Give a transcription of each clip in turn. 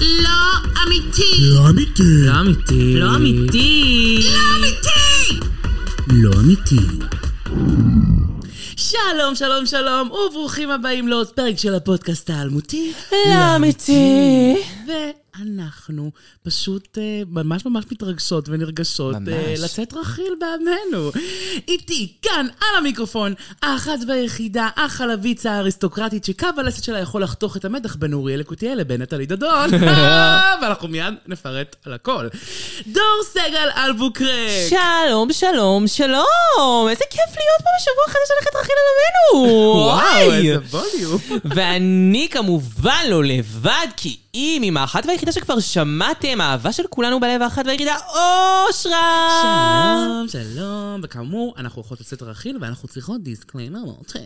לא אמיתי! לא אמיתי. לא אמיתי. לא אמיתי. לא אמיתי! לא אמיתי. שלום, שלום, שלום, וברוכים הבאים לעוד פרק של הפודקאסט האלמותי. לא אמיתי. ואנחנו פשוט אה, ממש ממש מתרגשות ונרגשות ממש. אה, לצאת רכיל בעמנו. איתי, כאן, על המיקרופון, האחת והיחידה, החלבית האריסטוקרטית, שקו הלסת שלה יכול לחתוך את המתח בין אוריאל לקוטיאל לבין נטלי דדון. ואנחנו מיד נפרט על הכל. דור סגל אלבוקרק. שלום, שלום, שלום! איזה כיף להיות פה בשבוע חדש ללכת רכיל על עמנו! וואו, וואי! איזה ווליום. ואני כמובן לא לבד, כי אם עם האחת והיחידה שכבר שמעתם, האהבה של כולנו בלב האחת והיחידה, אושרה! שלום, שלום, וכאמור, אנחנו הולכות לצאת רכיל ואנחנו צריכות דיסקליימר מותק.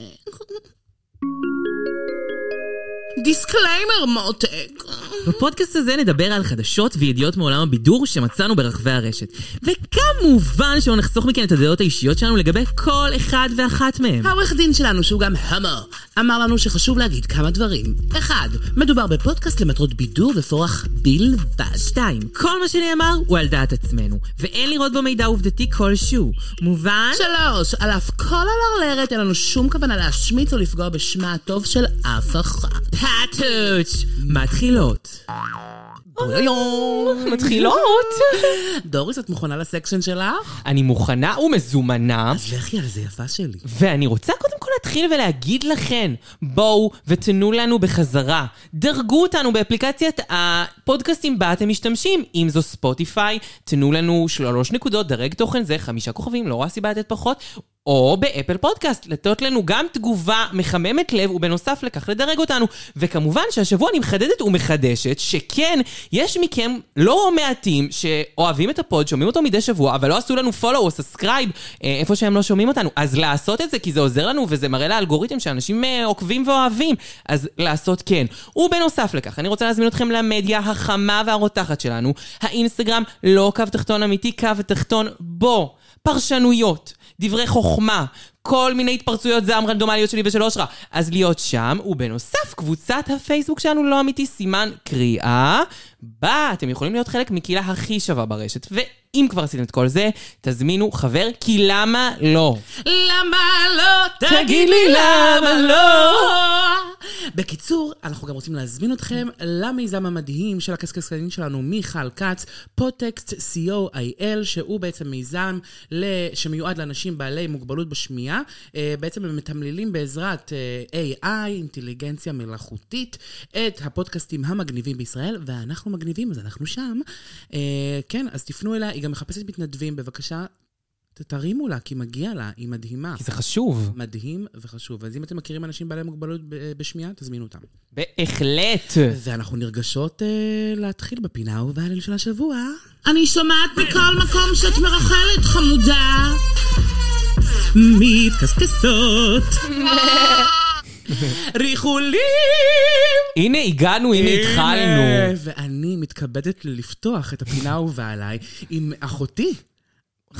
דיסקליימר מותק. בפודקאסט הזה נדבר על חדשות וידיעות מעולם הבידור שמצאנו ברחבי הרשת. וכמובן שלא נחסוך מכן את הדעות האישיות שלנו לגבי כל אחד ואחת מהם. העורך דין שלנו, שהוא גם המו, אמר לנו שחשוב להגיד כמה דברים. אחד, מדובר בפודקאסט למטרות בידור ופורח בלבד. שתיים, כל מה שנאמר הוא על דעת עצמנו, ואין לראות בו מידע עובדתי כלשהו. מובן? שלוש, על אף כל הלרלרת, אין לנו שום כוונה להשמיץ או לפגוע בשמה הטוב של אף אחד. פאטוץ'! מתחילות. מתחילות. דוריס, את מוכנה ל section שלך? אני מוכנה ומזומנה. אז לכי על זה יפה שלי. ואני רוצה קודם כל להתחיל ולהגיד לכן, בואו ותנו לנו בחזרה. דרגו אותנו באפליקציית הפודקאסטים בה אתם משתמשים. אם זו Spotify, תנו לנו שלוש נקודות, דרג תוכן זה, חמישה כוכבים, לא רואה סיבה לתת פחות. או ב Apple Podcast, לתת לנו גם תגובה מחממת לב, ובנוסף לכך לדרג אותנו. וכמובן שהשבוע אני מחדדת ומחדשת, שכן, יש מכם לא מעטים שאוהבים את הפוד, שומעים אותו מדי שבוע, אבל לא עשו לנו follow או subscribe אה, איפה שהם לא שומעים אותנו. אז לעשות את זה, כי זה עוזר לנו וזה מראה לאלגוריתם שאנשים אה, עוקבים ואוהבים. אז לעשות כן. ובנוסף לכך, אני רוצה להזמין אתכם למדיה החמה והרותחת שלנו, האינסטגרם, לא קו תחתון אמיתי, קו תחתון בו. פרשנויות, דברי חוכמה, כל מיני התפרצויות זעם רנדומליות שלי ושל אושרה. אז להיות שם, ובנוסף, קבוצת הפייסבוק שלנו לא אמיתי, סימן קריאה, בה אתם יכולים להיות חלק מקהילה הכי שווה ברשת. ואם כבר עשיתם את כל זה, תזמינו חבר, כי למה לא? למה לא? תגיד לי למה לא? בקיצור, אנחנו גם רוצים להזמין אתכם למיזם המדהים של הקשקשנים שלנו, מיכל כץ, פוטקסט co.il, שהוא בעצם מיזם שמיועד לאנשים בעלי מוגבלות בשמיעה. אה, בעצם הם מתמללים בעזרת אה, AI, אינטליגנציה מלאכותית, את הפודקאסטים המגניבים בישראל, ואנחנו מגניבים, אז אנחנו שם. אה, כן, אז תפנו אליה, היא גם מחפשת מתנדבים, בבקשה. תרימו לה, כי מגיע לה, היא מדהימה. כי זה חשוב. מדהים וחשוב. אז אם אתם מכירים אנשים בעלי מוגבלות בשמיעה, תזמינו אותם. בהחלט. ואנחנו נרגשות אה, להתחיל בפינה האהובה של השבוע. אני שומעת מכל מקום שאת מרחלת, חמודה. מתקסקסות. ריחולים! הנה הגענו, הנה התחלנו. ואני מתכבדת לפתוח את הפינה האהובה עליי עם אחותי.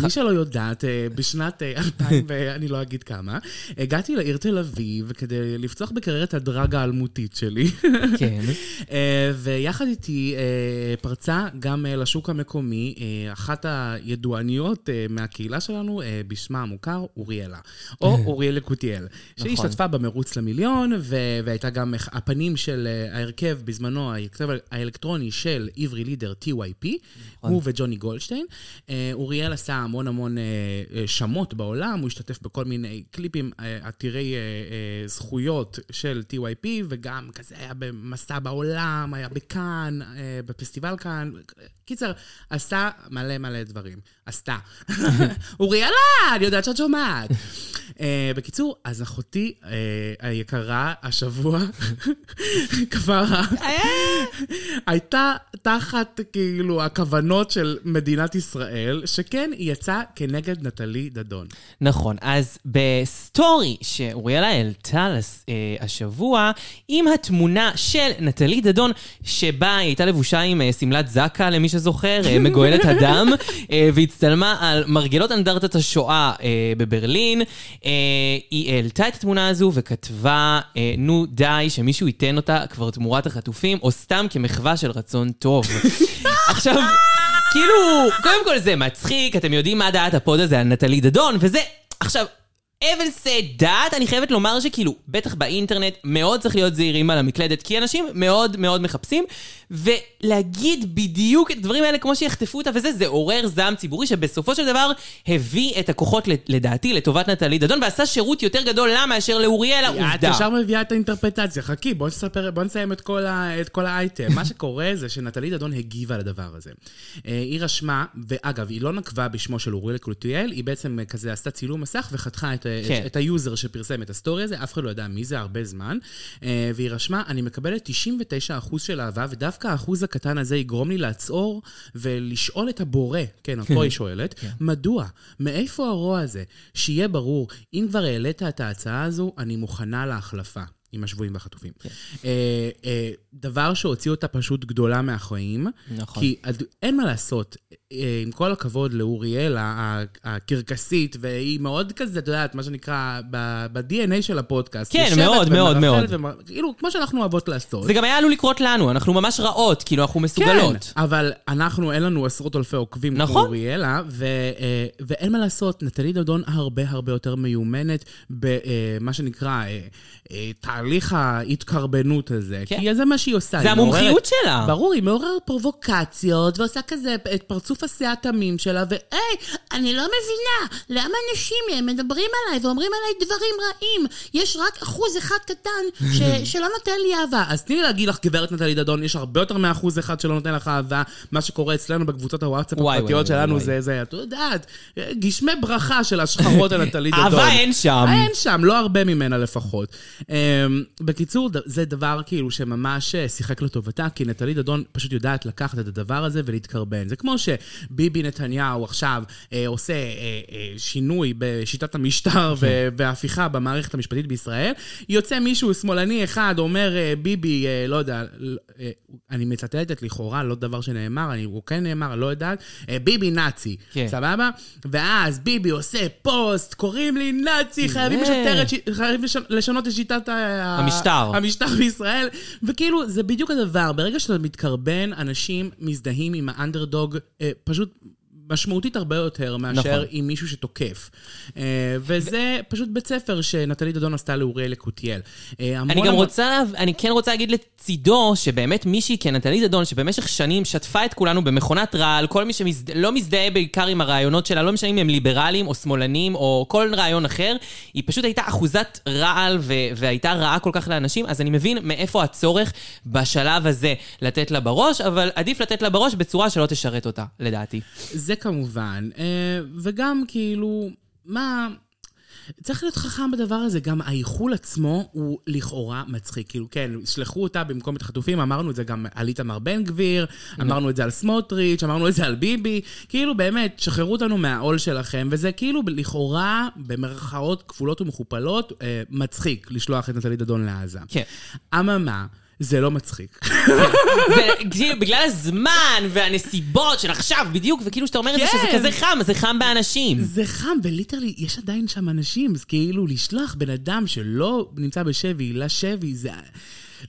מי שלא יודעת, אה, בשנת אה, 2000, ואני לא אגיד כמה, הגעתי לעיר תל אביב כדי לפצוח בקריירת הדרג האלמותית שלי. כן. אה, ויחד איתי אה, פרצה גם אה, לשוק המקומי, אה, אחת הידועניות אה, מהקהילה שלנו, אה, בשמה המוכר, אוריאלה. או אוריאל יקותיאל. שהשתתפה במרוץ למיליון, ו- והייתה גם הפנים של אה, ההרכב בזמנו, ההרכב האלקטרוני של עברי לידר TYP, הוא וג'וני גולדשטיין. אה, אוריאל עשה המון המון אה, אה, שמות בעולם, הוא השתתף בכל מיני קליפים אה, עתירי זכויות של TYP, וגם כזה היה במסע בעולם, היה בכאן, בפסטיבל כאן. קיצר, עשה מלא מלא דברים. עשתה. אוריאלה, אני יודעת שאת שומעת. אה, בקיצור, אז אחותי אה, היקרה, השבוע, כבר הייתה תחת כאילו הכוונות של מדינת ישראל, שכן, היא יצא כנגד נטלי דדון. נכון, אז בסטורי שאוריאלה העלתה לס- אה, השבוע, עם התמונה של נטלי דדון, שבה היא הייתה לבושה עם אה, שמלת זארה, למי שזוכר, אה, מגואלת הדם, אה, והצטלמה על מרגלות אנדרטת השואה אה, בברלין. היא העלתה את התמונה הזו וכתבה, נו די, שמישהו ייתן אותה כבר תמורת החטופים, או סתם כמחווה של רצון טוב. עכשיו... כאילו, קודם כל זה מצחיק, אתם יודעים מה דעת הפוד הזה על נטלי דדון, וזה... עכשיו, אבל זה דעת, אני חייבת לומר שכאילו, בטח באינטרנט, מאוד צריך להיות זהירים על המקלדת, כי אנשים מאוד מאוד מחפשים, ולהגיד בדיוק את הדברים האלה כמו שיחטפו אותה וזה, זה עורר זעם ציבורי שבסופו של דבר הביא את הכוחות, לדעתי, לטובת נטלי דדון, ועשה שירות יותר גדול לה מאשר לאוריאלה, את עובדה. ישר מביאה את האינטרפרטציה. חכי, בוא נספר, בוא נסיים את כל, ה, את כל האייטם. מה שקורה זה שנטלי דדון הגיבה לדבר הזה. אה, היא רשמה, ואגב, היא לא נקבה בשמו של אוריאלה קלוטיאל, היא בעצם אה, כזה עשתה צילום מסך וחתכה את, כן. את, ה user שפרסם את הסטורי הזה, אף אחד לא ידע מי זה הרבה זמן. אה, והיא רשמה, אני מקבלת 99% של אהבה, ודווקא האחוז הקטן הזה יגרום לי לעצור ולשאול את הבורא, כן, פה היא שואלת, מדוע? מאיפה הרוע הזה? שיהיה ברור, אם כבר העלית את ההצעה הזו, אני מוכנה להחלפה. עם השבויים והחטופים. אה, אה, דבר שהוציא אותה פשוט גדולה מהחיים. נכון. כי עד- אין מה לעשות, אה, עם כל הכבוד לאוריאל, ה- הקרקסית, והיא מאוד כזה, את יודעת, מה שנקרא, ב-DNA של הפודקאסט. כן, מאוד, מאוד, מאוד. כאילו, כמו שאנחנו אוהבות לעשות. זה גם היה עלול לקרות לנו, אנחנו ממש רעות, כאילו, אנחנו מסוגלות. כן, אבל אנחנו, אין לנו עשרות אלפי עוקבים נכון. כמו אוריאלה, ו, אה, ואין מה לעשות, נטלי דודון הרבה הרבה יותר מיומנת במה שנקרא אה, אה, תהליך ההתקרבנות הזה. כן. כי זה מה שהיא עושה. זה המומחיות מעוררת- שלה. ברור, היא מעוררת פרובוקציות, ועושה כזה את פרצוף השיער התמים שלה, והי, אני לא מבינה, למה אנשים מדברים עליי ואומרים עליי דברים רעים? יש רק אחוז אחד קטן ש, שלא נותן לי אהבה. אז תני לי להגיד לך, גברת נטלי דדון, יש הרבה יותר מאחוז אחד שלא נותן לך אהבה. מה שקורה אצלנו בקבוצות הוואטסאפ הפרטיות שלנו וואי. זה, זה, את יודעת, גשמי ברכה של השחרות על נטלי דדון. אהבה אין שם. אין שם, לא הרבה ממנה לפחות. Um, בקיצור, זה דבר כאילו שממש אה, שיחק לטובתה, כי נטלי דדון פשוט יודעת לקחת את הדבר הזה ולהתקרבן. זה כמו שביבי נתניהו עכשיו אה, עושה אה, אה, שינוי בשיטת המשטר ו- וההפיכה במערכת המשפטית בישראל, יוצא מישהו שמאלני אחד, אומר אה, ביבי, אה, לא יודע, אה, אני מצטטת לכאורה, לא דבר שנאמר, אני, הוא כן נאמר, לא יודעת, אה, ביבי נאצי, כן. סבבה? ואז ביבי עושה פוסט, קוראים לי נאצי, חייבים. לשטר את חייבים לש- לשנות את שיטת המשטר. המשטר בישראל. וכאילו, זה בדיוק הדבר, ברגע שאתה מתקרבן, אנשים מזדהים עם האנדרדוג, אה, פשוט... משמעותית הרבה יותר מאשר נכון. עם מישהו שתוקף. אה, וזה פשוט בית ספר שנטלי דדון עשתה לאוריאל יקותיאל. אה, אני גם המון- רוצה, אני כן רוצה להגיד לצידו, שבאמת מישהי כנטלי דדון, שבמשך שנים שטפה את כולנו במכונת רעל, כל מי שלא מזדהה בעיקר עם הרעיונות שלה, לא משנה אם הם ליברליים או שמאלנים או כל רעיון אחר, היא פשוט הייתה אחוזת רעל ו- והייתה רעה כל כך לאנשים, אז אני מבין מאיפה הצורך בשלב הזה לתת לה בראש, אבל עדיף לתת לה בראש בצורה שלא תשרת אותה, לדעתי. זה כמובן, אה, וגם כאילו, מה... צריך להיות חכם בדבר הזה, גם האיחול עצמו הוא לכאורה מצחיק. כאילו, כן, ישלחו אותה במקום את החטופים, אמרנו את זה גם על איתמר בן גביר, אמרנו את זה על סמוטריץ', אמרנו את זה על ביבי. כאילו, באמת, שחררו אותנו מהעול שלכם, וזה כאילו לכאורה, במרכאות כפולות ומכופלות, אה, מצחיק לשלוח את נטלי דדון לעזה. כן. אממה, זה לא מצחיק. בגלל הזמן והנסיבות של עכשיו בדיוק, וכאילו שאתה אומר את זה שזה כן. כזה חם, זה חם באנשים. זה חם, ו literally, יש עדיין שם אנשים, אז כאילו לשלוח בן אדם שלא נמצא בשבי לשבי, זה...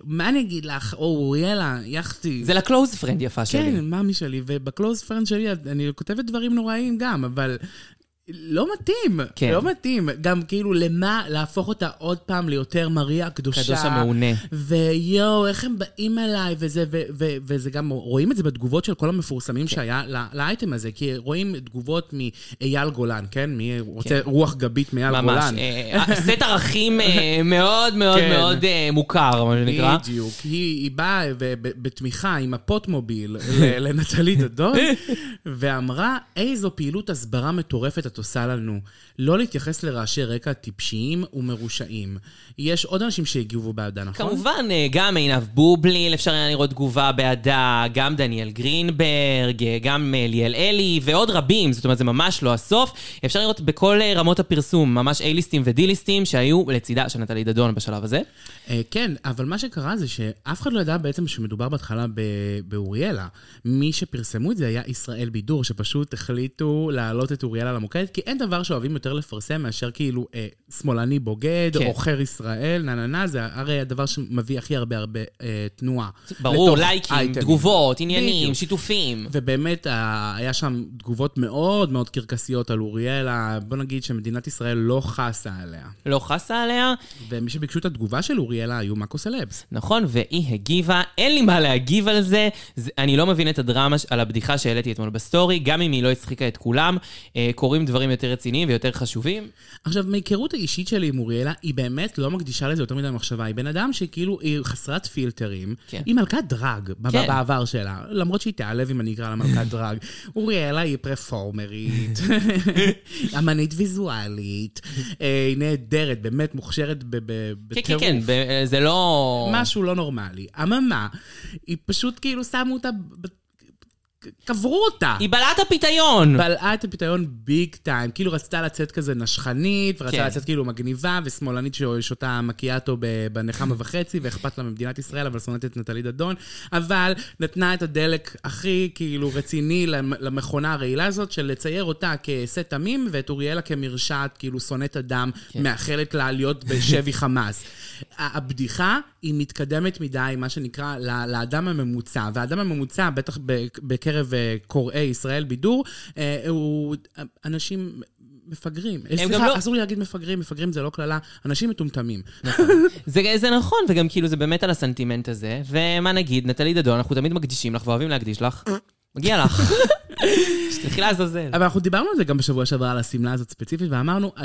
מה אני אגיד לך, או אוריאלה, יחתי. זה ל close friend יפה שלי. כן, מאמי שלי, וב close friend שלי אני כותבת דברים נוראים גם, אבל... לא מתאים, כן. לא מתאים. גם כאילו, למה להפוך אותה עוד פעם ליותר מריה הקדושה. קדוש המעונה. ויואו, איך הם באים אליי, וזה, ו, ו, וזה גם, רואים את זה בתגובות של כל המפורסמים כן. שהיה ל- לאייטם הזה, כי רואים תגובות מאייל גולן, כן? מי רוצה רוח גבית מאייל ממש. גולן? אה, סט ערכים אה, מאוד מאוד כן. מאוד אה, מוכר, מה שנקרא. בדיוק. היא, היא באה בתמיכה עם הפוטמוביל לנטלי דדון, ואמרה, איזו פעילות הסברה מטורפת את הזאת עושה לנו, לא להתייחס לרעשי רקע טיפשיים ומרושעים. יש עוד אנשים שהגיבו בעדה, נכון? כמובן, אה, גם עינב בובליל, אפשר היה לראות תגובה בעדה, גם דניאל גרינברג, אה, גם אה, ליאל אלי, ועוד רבים, זאת אומרת, זה ממש לא הסוף. אפשר לראות בכל רמות הפרסום, ממש A-ליסטים ו-D-ליסטים שהיו לצידה של נטלי דדון בשלב הזה. כן, אבל מה שקרה זה שאף אחד לא ידע בעצם שמדובר בהתחלה באוריאלה. מי שפרסמו את זה היה ישראל בידור, שפשוט החליטו להעלות את אוריאלה למוקד, כי אין דבר שאוהבים יותר לפרסם מאשר כאילו אה, שמאלני בוגד, כן. עוכר ישראל, נה נה נה, זה הרי הדבר שמביא הכי הרבה הרבה אה, תנועה. ברור, לייקים, אייטמים. תגובות, עניינים, בדיוק. שיתופים. ובאמת, ה- היה שם תגובות מאוד מאוד קרקסיות על אוריאלה. בוא נגיד שמדינת ישראל לא חסה עליה. לא חסה עליה, ומי שביקשו את התגובה של אוריאלה היו מאקו סלבס. נכון, והיא הגיבה, אין לי מה להגיב על זה. זה אני לא מבין את הדרמה על הבדיחה שהעליתי אתמול בסטורי, גם אם היא לא הצחיקה את כולם, אה, קורים דברים יותר רציניים ויותר חשובים. עכשיו, מהיכרות האישית שלי עם אוריאלה, היא באמת לא מקדישה לזה יותר מדי מחשבה. היא בן אדם שכאילו, היא חסרת פילטרים. כן. היא מלכת דראג כן. בעבר שלה, למרות שהיא תיעלב אם אני אקרא לה מלכת דראג. אוריאלה היא פרפורמרית, אמנית ויזואלית, אה, היא נהדרת, באמת מוכשרת ב- ב- כן, כן, בטירוף. כן, זה לא... משהו לא נורמלי. אממה, היא פשוט כאילו שמו אותה, קברו אותה. היא בלעת הפיתיון! בלעה את הפיתיון ביג טיים, כאילו רצתה לצאת כזה נשכנית, ורצתה כן. לצאת כאילו מגניבה, ושמאלנית ששותה מקיאטו בנחמה וחצי, ואכפת לה ממדינת ישראל, אבל שונאת את נטלי דדון, אבל נתנה את הדלק הכי כאילו רציני למ- למכונה הרעילה הזאת, של לצייר אותה כסה תמים, ואת אוריאלה כמרשעת, כאילו שונאת אדם, כן. מאחלת לה להיות בשבי חמאס. הבדיחה היא מתקדמת מדי, מה שנקרא, לאדם הממוצע, והאדם הממוצע, בטח ב- בקרב אה, קוראי ישראל בידור, אה, הוא אנשים מפגרים. סליחה, לא- אסור לי להגיד מפגרים, מפגרים זה לא קללה, אנשים מטומטמים. זה, זה נכון, וגם כאילו זה באמת על הסנטימנט הזה. ומה נגיד, נטלי דדון, אנחנו תמיד מקדישים לך ואוהבים להקדיש לך. מגיע לך. שתלכי לעזאזל. אבל אנחנו דיברנו על זה גם בשבוע שעבר, על השמלה הזאת ספציפית, ואמרנו אה,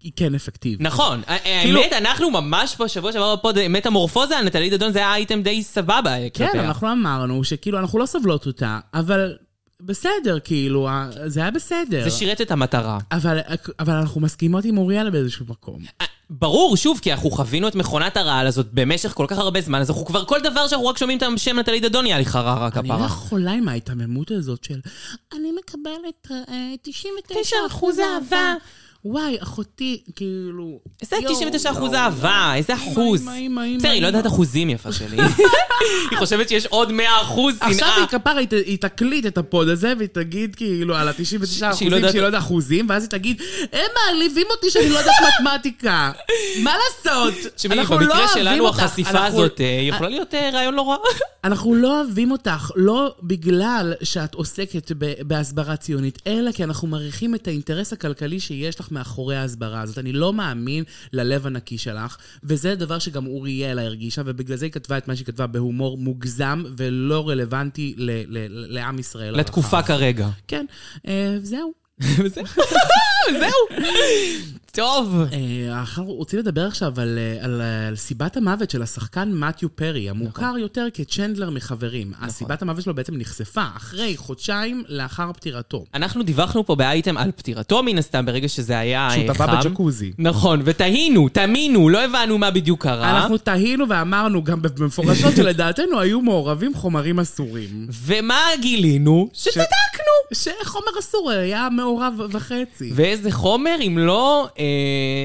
שהיא כן אפקטיבית. נכון, כאילו- האמת, אנחנו ממש בשבוע שעבר בפוד, מטמורפוזה על נטלי דדון, זה היה אייטם די סבבה כן, כלפיה. אנחנו אמרנו שכאילו, אנחנו לא סובלות אותה, אבל בסדר, כאילו, זה היה בסדר. זה שירת את המטרה. אבל, אבל אנחנו מסכימות עם אוריאלה באיזשהו מקום. אה, ברור, שוב, כי אנחנו חווינו את מכונת הרעל הזאת במשך כל כך הרבה זמן, אז אנחנו כבר כל דבר שאנחנו רק שומעים את השם נטלי דדון, נהיה לי חררה רק אני לא הפרה. יכולה עם ההיתממות הזאת של אני מקבלת אה, 99 9% אהבה. וואי, אחותי, כאילו... איזה יואו, 99 אחוז יואו, אהבה, איזה אחוז. בסדר, היא לא יודעת. אחוזים יפה שלי. היא חושבת שיש עוד 100 אחוז עכשיו שנאה. היא כפרה, היא, תקליט את הפוד הזה, והיא תגיד כאילו על ה-99 אחוזים שהיא שהיא לא לא יודעת- אחוזים, ואז היא תגיד, הם מעליבים אותי שאני לא יודעת מתמטיקה. מה לעשות? אנחנו לא במקרה אוהבים שלנו אותך. החשיפה אנחנו- הזאת אה, יכולה להיות אה, רעיון לא רע. אנחנו לא אוהבים אותך, לא בגלל שאת עוסקת בהסברה ציונית, אלא כי אנחנו מעריכים את האינטרס הכלכלי שיש לך מאחורי ההסברה הזאת. אני לא מאמין ללב הנקי שלך, וזה דבר שגם אוריאלה הרגישה, ובגלל זה היא כתבה את מה שהיא כתבה בהומור מוגזם ולא רלוונטי ל- ל- לעם ישראל. הרחב. לתקופה כרגע. כן, אה, זהו. וזהו. זהו. טוב. אה, אנחנו רוצים לדבר עכשיו על, אה, על, על סיבת המוות של השחקן מתיו פרי, המוכר נכון. יותר כצ'נדלר מחברים. הסיבת המוות שלו בעצם נחשפה אחרי חודשיים לאחר פטירתו. אנחנו דיווחנו פה באייטם על פטירתו מן הסתם ברגע שזה היה שהוא אה, טבע חם. בג'קוזי. נכון, ותהינו, תאמינו, לא הבנו מה בדיוק קרה. אנחנו תהינו ואמרנו גם במפורשות שלדעתנו היו מעורבים חומרים אסורים. ומה גילינו? שצדקנו. שחומר אסור היה מעורב וחצי. ואיזה חומר אם לא, אה,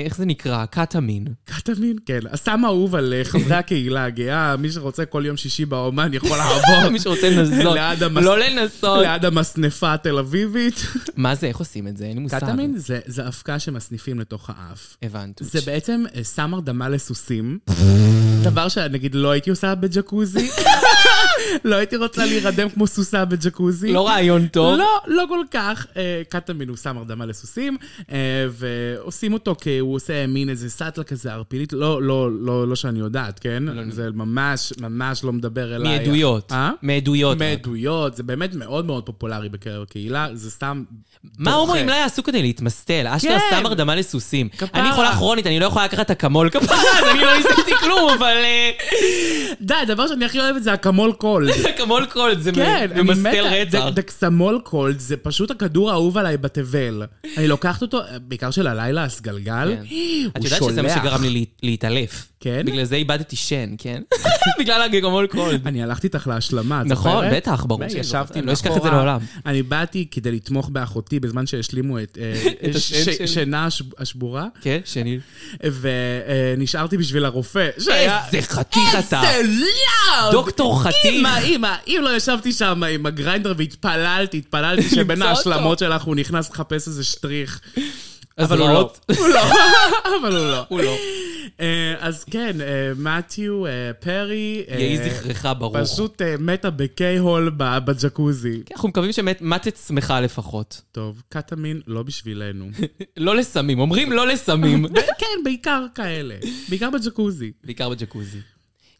איך זה נקרא? קטמין. קטמין, כן. הסם האהוב על אה, חברי הקהילה הגאה, מי שרוצה כל יום שישי באומן יכול לעבור. מי שרוצה לנסות. המס- לא לנסות. ליד המסנפה התל אביבית. מה זה, איך עושים את זה? אין לי מושג. קטמין זה, זה אבקה שמסניפים לתוך האף. הבנתי. זה בעצם אה, סם הרדמה לסוסים. דבר שנגיד לא הייתי עושה בג'קוזי. לא הייתי רוצה להירדם כמו סוסה בג'קוזי. לא רעיון טוב. לא, לא כל כך. אה, קטמין הוא סם הרדמה לסוסים, אה, ועושים אותו כי הוא עושה מין איזה סאטלה כזה ערפילית. לא, לא, לא, לא שאני יודעת, כן? זה ממש, ממש לא מדבר אליי. מעדויות. אה? מעדויות. מעדויות, זה באמת מאוד מאוד פופולרי בקרב הקהילה, זה סתם... מה. אומרים לא יעשו כדי להתמסטל? אשכרה כן. סתם הרדמה לסוסים. אני חולה כרונית, אני לא יכולה לקחת אקמול כפרה, אז אני לא ניסיתי כלום, אבל... די, הדבר שאני הכי אוהבת זה אקמול קול. קולד. אקמול קולד, זה כן, ממסטל מתה. רצח. דקסמול קולד זה פשוט הכדור האהוב עליי בתבל. אני לוקחת אותו, בעיקר של הלילה, הסגלגל. כן. הוא את יודעת שזה מה שולח. שגרם לי לה- להתעלף. כן? בגלל זה איבדתי שן, כן? בגלל הגגמול קולד. אני הלכתי איתך להשלמה, את נכון, זוכרת? בטח, ברור שאני ישבתי זוכרת. אני לא אשכח את זה מאחורה. לעולם. אני באתי כדי לתמוך באחותי בזמן שהשלימו את אה. שינה הש- השבורה, כן, שני. ונשארתי בשביל הרופא. איזה חתיך אתה. איזה לאוד! דוקטור חתיך. אמא, אמא, אם לא ישבתי שם עם הגריינדר והתפללתי, התפללתי שבין. ההשלמות שלך הוא נכנס לחפש איזה שטריך. אז אבל הוא לא. הוא לא. אבל הוא לא. הוא לא. אה, אז כן, אה, מתיו אה, פרי, אה, יהי זכרך ברוך. פשוט אה, מתה בקיי-הול בג'קוזי. כן, אנחנו מקווים שמטת שמחה לפחות. טוב, קטמין לא בשבילנו. לא לסמים, אומרים לא לסמים. כן, בעיקר כאלה. בעיקר בג'קוזי. בעיקר בג'קוזי.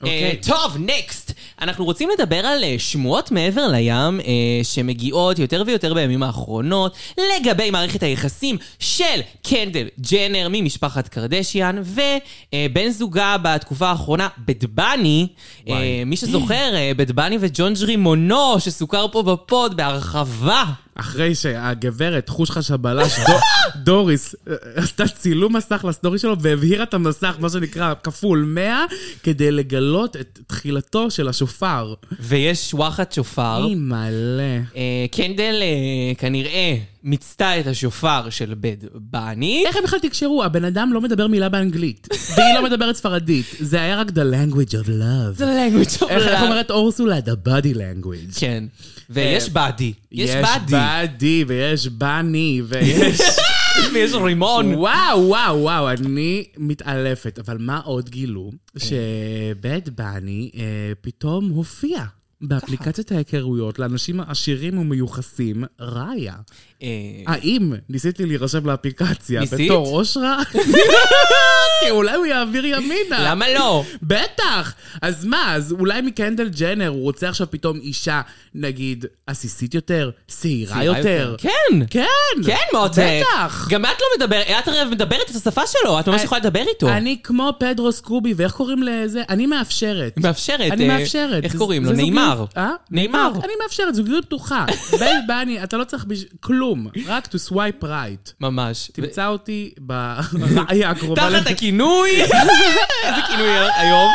אוקיי. אה, טוב, נקסט. אנחנו רוצים לדבר על אה, שמועות מעבר לים אה, שמגיעות יותר ויותר בימים האחרונות לגבי מערכת היחסים של קנדל ג'נר ממשפחת קרדשיאן ובן זוגה בתקופה האחרונה, בית בני. אה, וואי. מי שזוכר, אה, בית בני וג'ון ג'רימונו שסוכר פה בפוד בהרחבה. אחרי שהגברת חושך שבלש דו- דוריס אה, עשתה צילום מסך לסטורי שלו והבהירה את המסך, מה שנקרא, כפול 100, כדי לגלות את תחילתו של השופר. ויש וואחד שופר. אי מלא. אה, קנדל אה, כנראה מיצתה את השופר של בית בני. איך הם בכלל תקשרו? הבן אדם לא מדבר מילה באנגלית, והיא לא מדברת ספרדית. זה היה רק the language of love. זה language of איך איך love. אומרת אורסולה? the body language. כן. ויש באדי. יש באדי. באדי, ויש בני, ויש... ויש רימון. וואו, וואו, וואו, אני מתעלפת. אבל מה עוד גילו? שבית בני אה, פתאום הופיע. באפליקציית ההיכרויות לאנשים עשירים ומיוחסים, ראיה. אה, האם ניסיתי להירשם לאפליקציה ניסית? בתור אושרה? כי אולי הוא יעביר ימינה. למה לא? בטח! אז מה, אז אולי מקנדל ג'נר הוא רוצה עכשיו פתאום אישה, נגיד, עסיסית יותר, שעירה יותר. כן. כן! כן, מותק. בטח! גם את לא מדברת, את הרי מדברת את השפה שלו, את ממש אני- יכולה לדבר איתו. אני כמו פדרו סקובי, ואיך קוראים לזה? אני מאפשרת. מאפשרת. אני אה, מאפשרת. איך קוראים לו? נאמר. אה? נאמר. אני מאפשרת, זוגיות פתוחה. בני, אתה לא צריך בש- כלום, רק to swipe right. ממש. תמצא אותי ברעיה הקרובה. תחת הכינוי, איזה כינוי היום?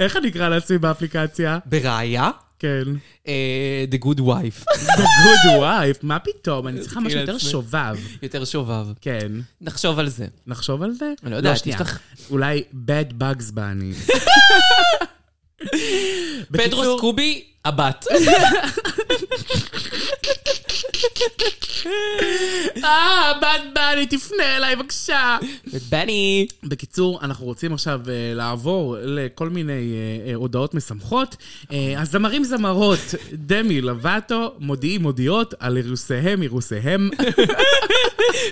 איך אני אקרא לעצמי באפליקציה? בראיה, כן. אה, The Good Wife. The good wife, מה פתאום? אני צריכה משהו יותר עצמי. שובב. יותר שובב. כן. נחשוב על זה. נחשוב על זה? אני לא יודעת. יש לך- אולי bad bugs בני. פדרו סקובי, הבת. אה, bad בני, תפנה אליי בבקשה. בני. בקיצור, אנחנו רוצים עכשיו uh, לעבור לכל מיני uh, uh, הודעות משמחות. הזמרים זמרות, דמי לובטו, מודיעים מודיעות על אירוסיהם, אירוסיהם.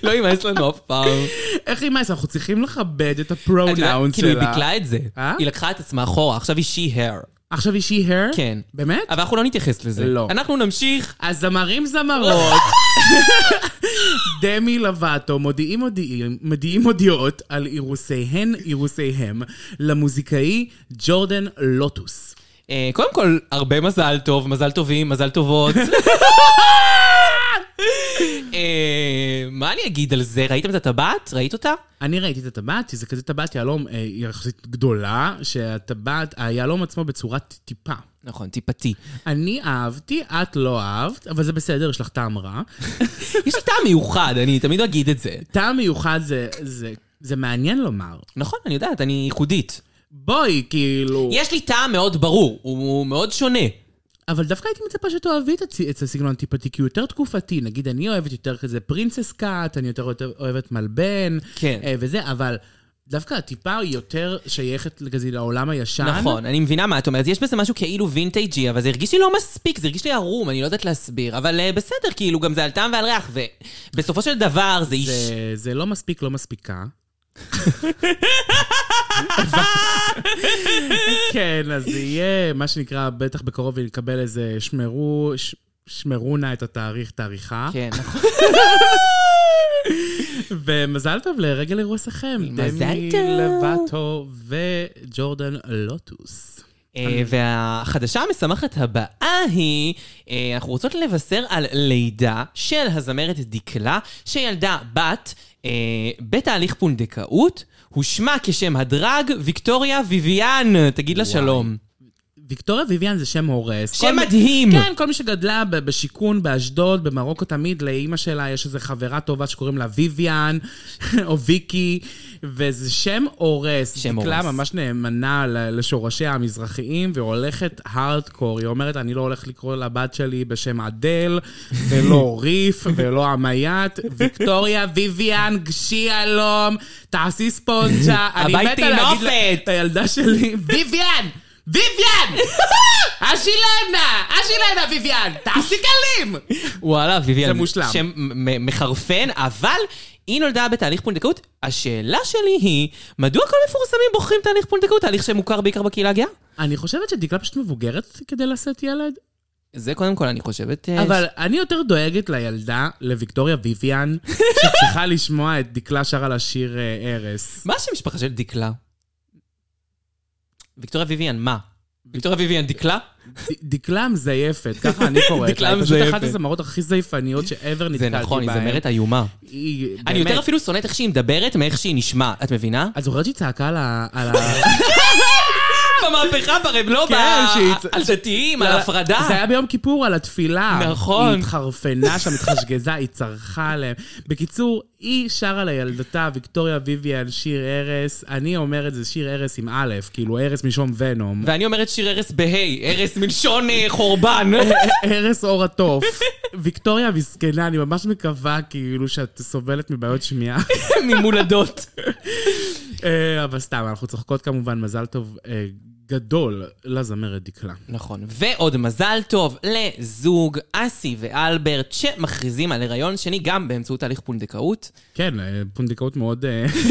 לא יימאס לנו אף פעם. איך היא מייס? אנחנו צריכים לכבד את הפרונאון כאילו, היא שלה. ביטלה את זה. אה? היא לקחה את עצמה אחורה, עכשיו היא she-hair. עכשיו היא she hair? כן. באמת? אבל אנחנו לא נתייחס לזה. לא. אנחנו נמשיך. אז זמרים זמרות, דמי לובטו מודיעים מודיעים, מודיעים מודיעות על אירוסיהן אירוסיהם למוזיקאי ג'ורדן לוטוס. אה, קודם כל, הרבה מזל טוב, מזל טובים, מזל טובות. אה, מה אני אגיד על זה? ראיתם את הטבעת? ראית אותה? אני ראיתי את הטבעת, זה כזה טבעת יהלום אה, יחסית גדולה, שהטבעת, היהלום עצמו בצורת טיפה. נכון, טיפתי. אני אהבתי, את לא אהבת, אבל זה בסדר, יש לך טעם רע. יש לי טעם מיוחד, אני תמיד אגיד את זה. טעם מיוחד זה, זה, זה מעניין לומר. נכון, אני יודעת, אני ייחודית. בואי, כאילו... יש לי טעם מאוד ברור, הוא מאוד שונה. אבל דווקא הייתי מצפה שתאהבי את הסגנון הטיפתי, כי הוא יותר תקופתי. נגיד, אני אוהבת יותר כזה פרינסס קאט, אני יותר אוהבת מלבן, כן. אה, וזה, אבל דווקא הטיפה היא יותר שייכת כזה לעולם הישן. נכון, אני מבינה מה את אומרת. יש בזה משהו כאילו וינטייג'י, אבל זה הרגיש לי לא מספיק, זה הרגיש לי ערום, אני לא יודעת להסביר. אבל אה, בסדר, כאילו, גם זה על טעם ועל ריח, ובסופו של דבר זה איש... זה, זה לא מספיק, לא מספיקה. כן, אז זה יהיה, מה שנקרא, בטח בקרוב נקבל איזה שמרו, ש, שמרו נא את התאריך, תאריכה. כן, נכון. ומזל טוב לרגל אירוסכם. מזל דמי טוב. לבטו וג'ורדן לוטוס. אה, והחדשה המשמחת הבאה היא, אה, אנחנו רוצות לבשר על לידה של הזמרת דקלה, שילדה בת בתהליך פונדקאות, הושמע כשם הדרג ויקטוריה ויביאן, תגיד לה וואי. שלום. ויקטוריה ויvian זה שם הורס. שם כל מי- מדהים. כן, כל מי שגדלה ב- בשיכון, באשדוד, במרוקו תמיד, לאימא שלה יש איזו חברה טובה שקוראים לה ויvian, או ויקי, וזה שם הורס. שם דקלה הורס. ממש נאמנה לשורשיה המזרחיים, והולכת הארדקור. היא אומרת, אני לא הולך לקרוא לבת שלי בשם אדל, ולא ריף, ולא עמיית. ויקטוריה ויvian, גשי אלום, תעשי ספונג'ה. להגיד לה- נופת. לילדה שלי, ויvian! ויvian! אשילנה! אשילנה, ויvian! תעשי כלים! וואלה, ויביאן. זה מושלם. שם מחרפן, אבל היא נולדה בתהליך פונדקאות. השאלה שלי היא, מדוע כל המפורסמים בוחרים תהליך פונדקאות? תהליך שמוכר בעיקר בקהילה הגאה? אני חושבת שדקלה פשוט מבוגרת כדי לשאת ילד, זה קודם כל, אני חושבת... אה, אבל אני יותר דואגת לילדה, לוויקטוריה ויvian, שצריכה לשמוע את דקלה שרה לה שיר אה, ארס. מה השם משפחה של דקלה? ויקטוריה ויביאן, מה? ויקטוריה ויביאן דקלה? דקלה מזייפת, ככה אני קוראת. דקלה לה. היא פשוט מזייפת. אחת הזמרות הכי זייפניות שאבר נתקלתי זה בהן. נכון, היא זמרת איומה. אני יותר אפילו שונאת איך שהיא מדברת מאיך שהיא נשמעת, את מבינה? את זוכרת שהיא צעקה על ה... במהפכה ברב, לא כן, על דתיים, על הפרדה. זה היה ביום כיפור, על התפילה. נכון. היא התחרפנה שם, התחשגזה, היא צרחה עליהם. בקיצור, היא שרה לילדתה, ויקטוריה ויvian, שיר ארס. אני אומר את זה שיר ארס עם א', כאילו ארס משום ונום. ואני אומרת שיר ארס בה', ארס מלשון אה, חורבן. ארס אור התוף. ויקטוריה מסכנה, אני ממש מקווה כאילו שאת סובלת מבעיות שמיעה. ממולדות. אה, אבל סתם, אנחנו צוחקות כמובן, מזל טוב אה, גדול לזמרת דקלה. נכון. ועוד מזל טוב לזוג אסי ואלברט, שמכריזים על הריון שני גם באמצעות תהליך פונדקאות. כן, אה, פונדקאות מאוד...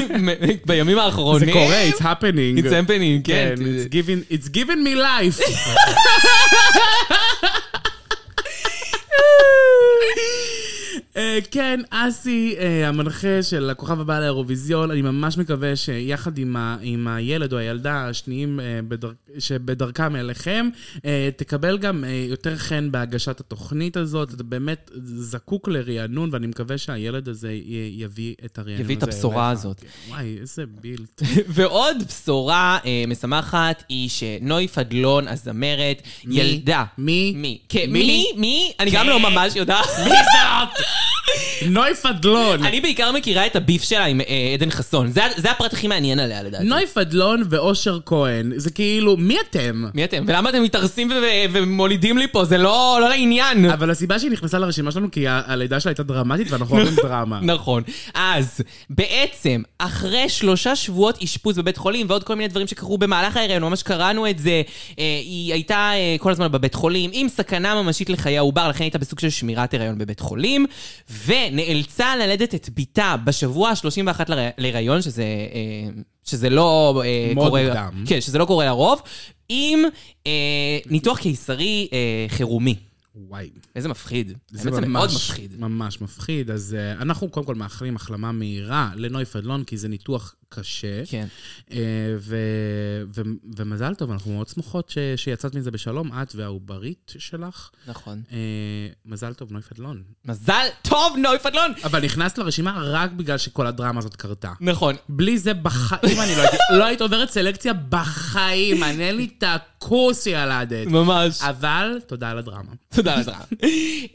בימים האחרונים. זה קורה, it's happening. It's happening, כן. כן, it's given, it's given me life. אה, כן, אסי, אה, המנחה של הכוכב הבא לאירוויזיון, אני ממש מקווה שיחד עם, ה, עם הילד או הילדה השניים אה, בדר, שבדרכם אליכם, אה, תקבל גם אה, יותר חן בהגשת התוכנית הזאת. אתה באמת זקוק לרענון, ואני מקווה שהילד הזה יביא את הרענון הזה יביא את הבשורה אליך. הזאת. וואי, איזה בילט. ועוד בשורה אה, משמחת היא שנוי פדלון, הזמרת, מי? ילדה. מי? מי? כן, מי? מי? מי? אני גם כן. לא ממש יודעת. מי זאת? נוי פדלון. אני בעיקר מכירה את הביף שלה עם אה, עדן חסון. זה, זה הפרט הכי מעניין עליה לדעתי. נוי פדלון ואושר כהן, זה כאילו, מי אתם? מי אתם? ולמה אתם מתארסים ו- ומולידים לי פה? זה לא, לא לעניין. אבל הסיבה שהיא נכנסה לרשימה שלנו כי ה- הלידה שלה הייתה דרמטית ואנחנו אוהבים דרמה. נכון. אז, בעצם, אחרי שלושה שבועות אשפוז בבית חולים ועוד כל מיני דברים שקרו במהלך ההיריון, ממש קראנו את זה, אה, היא הייתה אה, כל הזמן בבית חולים עם סכנה ממשית לחיי העובר, לכן הייתה בסוג של שמירת הריון בבית חולים, ונאלצה ללדת את בתה בשבוע ה-31 להר- להיריון, שזה, אה, שזה לא אה, מאוד קורה... מוקדם. כן, שזה לא קורה לרוב, עם אה, ניתוח קיסרי אה, חירומי. וואי. איזה מפחיד. זה זה מאוד מפחיד. ממש מפחיד. אז uh, אנחנו קודם כל מאחלים החלמה מהירה לנוי פדלון, כי זה ניתוח קשה. כן. Uh, ו, ו, ומזל טוב, אנחנו מאוד שמחות ש, שיצאת מזה בשלום, את והעוברית שלך. נכון. Uh, מזל טוב, נוי פדלון. מזל טוב, נוי פדלון! אבל נכנסת לרשימה רק בגלל שכל הדרמה הזאת קרתה. נכון. בלי זה בחיים אני לא הייתי, לא היית עוברת סלקציה בחיים, מעניין לי את הכוס שילדת. ממש. אבל תודה על הדרמה. תודה לך.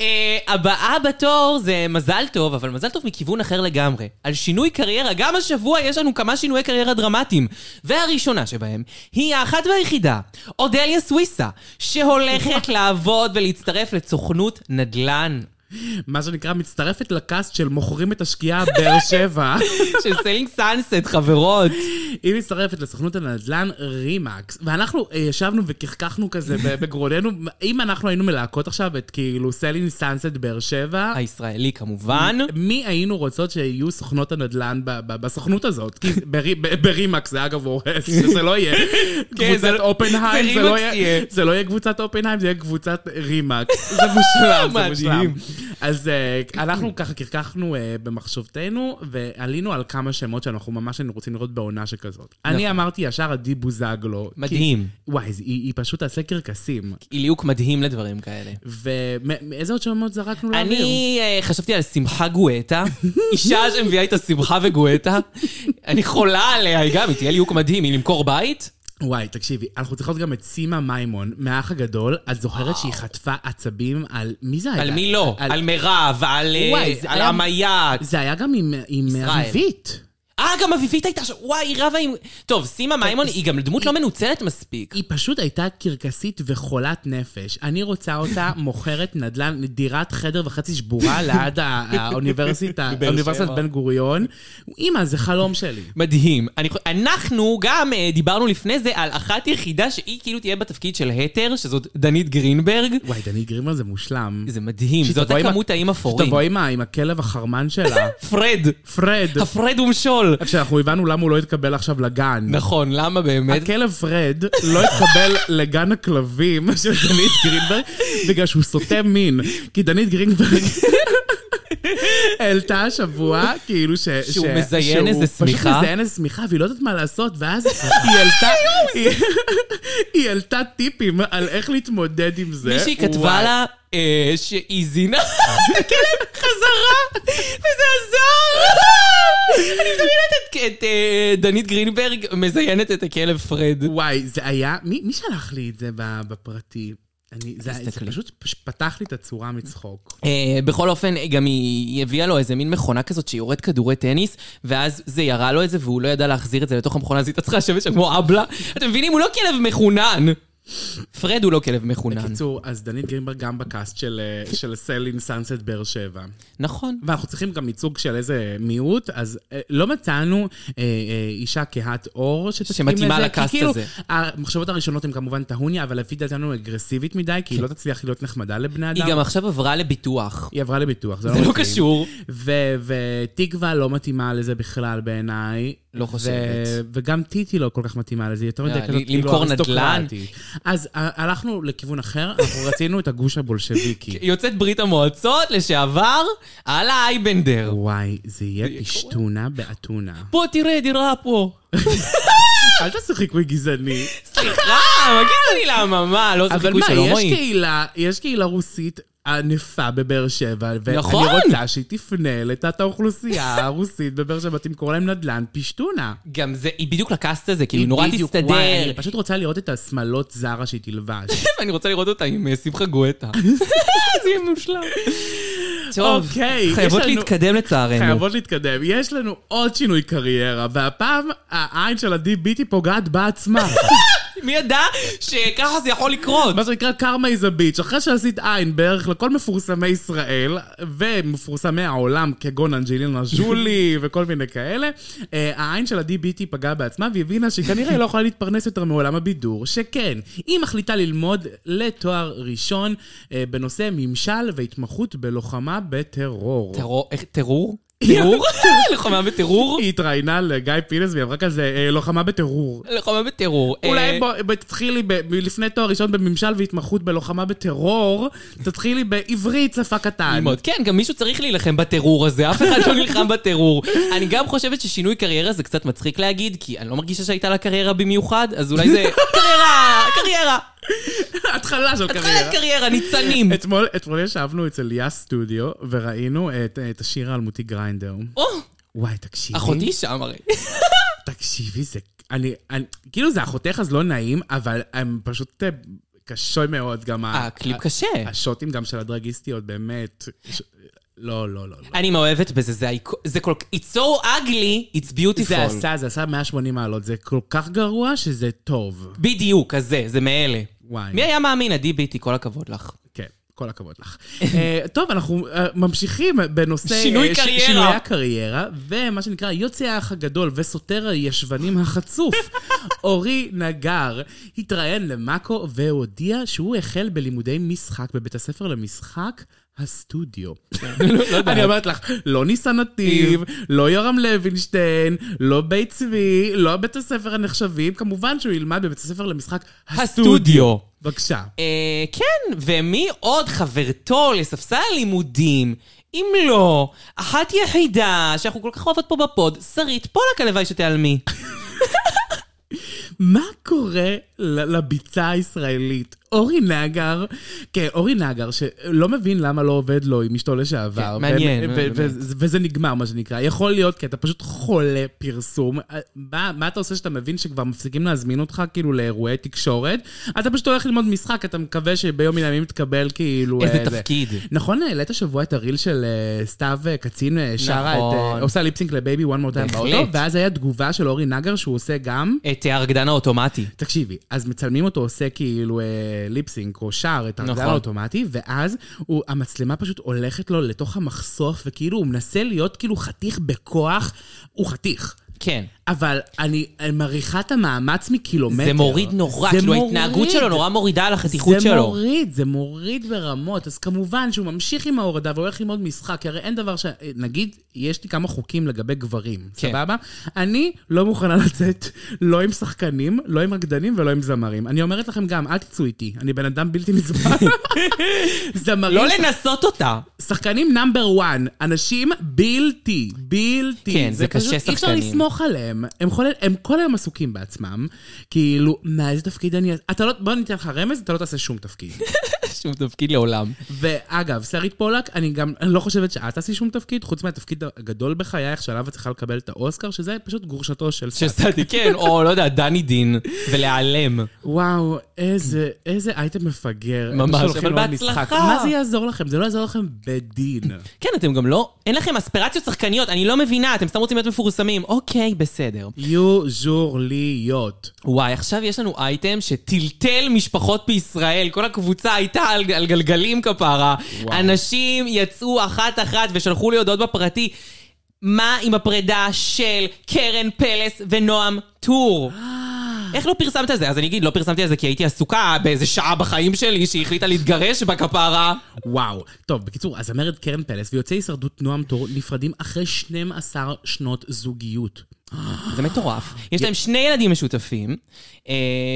אה, הבאה בתור זה מזל טוב, אבל מזל טוב מכיוון אחר לגמרי. על שינוי קריירה, גם השבוע יש לנו כמה שינויי קריירה דרמטיים. והראשונה שבהם היא האחת והיחידה, אודליה סוויסה, שהולכת לעבוד ולהצטרף לסוכנות נדל"ן. מה שנקרא, מצטרפת לקאסט של מוכרים את השקיעה באר שבע. של Selling Sunset, חברות. היא מצטרפת לסוכנות הנדל"ן רימקס, ואנחנו אה, ישבנו וכחכחנו כזה בגרוננו, אם אנחנו היינו מלהקות עכשיו את כאילו סלין סאנסט באר שבע, הישראלי כמובן. מי היינו רוצות שיהיו סוכנות הנדל"ן בסוכנות הזאת? כי ברי- ב- ברימקס זה אגב הורס, שזה לא יהיה כן, קבוצת לא- אופנהיים, זה לא יהיה-. זה לא יהיה קבוצת אופנהיים, זה יהיה קבוצת רימקס. זה מושלם, זה. מושלם. אז אה, אנחנו ככה קרקחנו אה, במחשבתנו, ועלינו על כמה שמות שאנחנו ממש היינו רוצים לראות בעונה שכזאת. אני אמרתי ישר עדי בוזגלו. נכון. מדהים. וואי, היא פשוט תעשה קרקסים. היא ליהוק מדהים לדברים כאלה. ומאיזה עוד שמות זרקנו לאוויר? אני אה, חשבתי על שמחה גואטה, אישה שמביאה איתה שמחה וגואטה. אני חולה עליה, היא גם, היא תהיה ליהוק מדהים, היא למכור בית? וואי, תקשיבי, אנחנו צריכות גם את סימה מימון, מהאח הגדול. את זוכרת שהיא חטפה עצבים על... מי זה היה? על מי לא? על מירב, על אה, וואי, זה על היה- עמייאת. זה היה גם עם. אביבית. אה, גם אביבית הייתה שם, וואי, היא רבה עם... טוב, סימה מימון היא גם דמות לא מנוצלת מספיק. היא פשוט הייתה קרקסית וחולת נפש. אני רוצה אותה מוכרת נדל"ן, דירת חדר וחצי שבורה ליד האוניברסיטה, אוניברסיטת. בן גוריון. אימא, זה חלום שלי. מדהים. אנחנו גם אה, דיברנו לפני זה על אחת יחידה שהיא כאילו תהיה בתפקיד של התר, שזאת דנית גרינברג. וואי, דנית גרימר זה מושלם. זה מדהים, זאת הכמות האיים אפורים. שתבוא עם הכלב החרמן שלה, פרד, פרד. הפרד ומשול. שאנחנו הבנו למה הוא לא התקבל עכשיו לגן. נכון, למה באמת? הכלב פרד לא התקבל לגן הכלבים של דנית גרינברג בגלל שהוא סוטה מין. כי דנית גרינברג העלתה השבוע כאילו ש... שהוא ש- מזיין שהוא איזה פשוט שמיכה. מזיין איזה שמיכה והיא לא יודעת מה לעשות ואז היא העלתה... היא- העלתה טיפים על איך להתמודד עם זה. מישהי כתבה. לה שהיא זינה את הכלב חזרה, וזה עזר! אני מדמיינת את- את אה, דנית גרינברג מזיינת את הכלב פרד. וואי, זה היה... מי מי שלח לי את זה ב- בפרטי? אני, זה, זה. פשוט פש- פתח לי את הצורה מצחוק. אה, בכל אופן, גם היא היא הביאה לו איזה מין מכונה כזאת שיורד כדורי טניס, ואז זה ירה לו את זה, והוא לא ידע להחזיר את זה לתוך המכונה, אז היא הייתה צריכה לשבת שם כמו אבלה. אתם מבינים? הוא לא כלב מחונן. פרד הוא לא כלב מחונן. בקיצור, אז דנית גרינברג גם בקאסט של, אה, של סלין סאנסט באר שבע. נכון. ואנחנו צריכים גם ייצוג של איזה מיעוט, אז אה, לא מצאנו אה, אה, אישה כהת עור שתתאים שמתאימה לזה, לקאסט כאילו, הזה. המחשבות הראשונות הן כמובן טהוניה, אבל לפי דעתנו אגרסיבית מדי, כי היא לא תצליח להיות נחמדה לבני אדם. היא גם עכשיו עברה לביטוח. היא עברה לביטוח, זה לא זה לא מתאים. קשור. ותקווה לא מתאימה לזה בכלל בעיניי. לא חושבת. וגם טיטי לא כל כך מתאימה לזה, יותר מדי אה, כזאת ל- כאילו למכור נדל"ן? אריסטוקרטית. אז אה, הלכנו לכיוון אחר, אנחנו רצינו את הגוש הבולשביקי. יוצאת ברית המועצות לשעבר, על האייבנדר. וואי, זה יהיה פשטונה באתונה. פה תראה, דירה פה. אל תעשה חיקוי גזעני. סליחה, מה גזעני למה? מה, לא אבל חיקוי מה, של יש הומואים? קהילה, יש קהילה רוסית ענפה בבאר שבע, ואני נכון. רוצה שהיא תפנה לתת האוכלוסייה הרוסית בבאר שבע, תמכור להם נדל"ן פשטונה. גם זה, היא בדיוק לקאסט הזה, כאילו, נורא בדיוק- תסתדר. וואי, אני פשוט רוצה לראות את השמלות זרה שהיא תלבש. ואני רוצה לראות אותה עם אה, שמחה גואטה. זה יהיה מושלם. טוב, אוקיי, יש חייבות לנו- להתקדם לצערנו. חייבות להתקדם. יש לנו עוד שינוי קריירה, והפעם העין של ביטי פוגעת בעצמה. מי ידע שככה זה יכול לקרות? מה שנקרא קרמה איז ביץ'. אחרי שעשית עין בערך לכל מפורסמי ישראל, ומפורסמי העולם כגון אנג'לינה ז'ולי וכל מיני כאלה, אה, העין של עדי ביטי פגעה בעצמה, והיא הבינה שהיא כנראה לא יכולה להתפרנס יותר מעולם הבידור, שכן, היא מחליטה ללמוד לתואר ראשון אה, בנושא ממשל והתמחות בלוחמה בטרור. טרור, טרור? טרור? לוחמה בטרור? היא התראיינה לגיא פינס והיא אמרה כזה, אה, לוחמה בטרור. לוחמה בטרור. אולי אה, בוא תתחילי, לפני תואר ראשון בממשל והתמחות בלוחמה בטרור, תתחילי בעברית שפה קטן. כן, גם מישהו צריך להילחם בטרור הזה, אף אחד לא נלחם בטרור. אני גם חושבת ששינוי קריירה זה קצת מצחיק להגיד, כי אני לא מרגישה שהייתה לה קריירה במיוחד, אז אולי זה קריירה, קריירה, התחלה של התחלת קריירה. קריירה, ניצנים. אתמול, אתמול ישבנו אצל יאס סטודיו וראינו את, את השיר האלמותי גריינדר. או, וואי, תקשיבי. אחותי שם הרי. תקשיבי, זה... אני, אני... כאילו זה אחותך אז לא נעים, אבל הם פשוט אה, קשוי מאוד גם... הקליפ ה- קשה. השוטים גם של הדרגיסטיות, באמת. ש... לא, לא, לא. לא. אני מאוהבת בזה, זה זה כל כך... It's so ugly, it's beautiful. זה עשה, זה עשה 180 מעלות, זה כל כך גרוע שזה טוב. בדיוק, אז זה, זה מאלה. וואי. מי היה מאמין? עדי ביטי, כל הכבוד לך. כן, כל הכבוד לך. אה, טוב, אנחנו אה, ממשיכים בנושא... שינוי אה, ש- קריירה. שינויי הקריירה, ומה שנקרא יוצא האח הגדול וסותר הישבנים החצוף, אורי נגר, התראיין למאקו והודיע שהוא החל בלימודי משחק בבית הספר למשחק הסטודיו. לא אני אומרת לך, לא ניסן נתיב, לא יורם לוינשטיין, לא בית צבי, לא בית הספר הנחשבים, כמובן שהוא ילמד בבית הספר למשחק הסטודיו. בבקשה. אה, כן, ומי עוד חברתו לספסל הלימודים? אם לא, אחת יחידה שאנחנו כל כך אוהבות פה בפוד, שרית פולק הלוואי שתיעלמי. מה קורה לביצה הישראלית? אורי נגר, כן, אורי נגר, שלא מבין למה לא עובד לו עם אשתו לשעבר. כן, מעניין, וזה נגמר, מה שנקרא. יכול להיות כי אתה פשוט חולה פרסום. מה, מה אתה עושה שאתה מבין שכבר מפסיקים להזמין אותך כאילו לאירועי תקשורת? אתה פשוט הולך ללמוד משחק, אתה מקווה שביום מן הימים תקבל כאילו... איזה זה. תפקיד. נכון, העלית השבוע את הריל של אה, סתיו אה, קצין אה, שרה את... נכון. אה, עושה ליפסינק לבייבי one more time. באוטו, ואז היה תגובה של אורי נגר שהוא עושה גם... את הרקדן האוטומטי. תקשיבי, אז מצלמים אותו עושה כאילו ליפסינק או שר את הרקדן נכון. האוטומטי, ואז הוא, המצלמה פשוט הולכת לו לתוך המחשוף, וכאילו הוא מנסה להיות כאילו חתיך בכוח, הוא חתיך. כן. אבל אני, מעריכה את המאמץ מקילומטר. זה מוריד נורא, זה כאילו ההתנהגות שלו נורא מורידה על החתיכות זה שלו. מוריד, זה מוריד ברמות. אז כמובן שהוא ממשיך עם ההורדה והולך ללמוד משחק, כי הרי אין דבר ש... נגיד, יש לי כמה חוקים לגבי גברים, כן. סבבה? אני לא מוכנה לצאת לא עם שחקנים, לא עם רקדנים ולא עם זמרים. אני אומרת לכם גם, אל תצאו איתי, אני בן אדם בלתי נסבל. זמרים, לא לנסות אותה. שחקנים נאמבר וואן, אנשים בלתי, בלתי. כן, זה קשה, פשוט, אי אפשר שחקנים. לסמוך עליהם. הם, כל, הם כל היום עסוקים בעצמם, כאילו, מה, איזה תפקיד אני... אתה לא, בוא ניתן לך רמז, אתה לא תעשה שום תפקיד. שום תפקיד לעולם. ואגב, שרית פולק, אני גם אני לא חושבת שאת תעשי שום תפקיד, חוץ מהתפקיד הגדול בחייך, שעליו את צריכה לקבל את האוסקר, שזה פשוט גרושתו של סאטי. שסטי, כן, או לא יודע, דני דין, ולהיעלם. וואו, איזה, איזה אייטם מפגר. ממש, אבל בהצלחה. מה זה יעזור לכם? זה לא יעזור לכם בדין. כן, אתם גם לא, אין לכם אספירציות שחקניות, אני לא מבינה, אתם סתם רוצים להיות מפורסמים. אוקיי, בסדר. יוז'ורליות. וואי, עכשיו יש לנו אייטם שטלטל משפחות בישראל. כל הקבוצה הייתה על, על גלגלים כפרה. וואו. אנשים יצאו אחת-אחת ושלחו לי הודעות בפרטי. מה עם הפרידה של קרן פלס ונועם טור? איך לא פרסמת את זה? אז אני אגיד, לא פרסמתי את זה כי הייתי עסוקה באיזה שעה בחיים שלי שהיא החליטה להתגרש בכפרה. וואו. טוב, בקיצור, הזמרת קרן פלס ויוצאי הישרדות נועם תור נפרדים אחרי 12 שנות זוגיות. זה מטורף. יש להם שני ילדים משותפים, אה,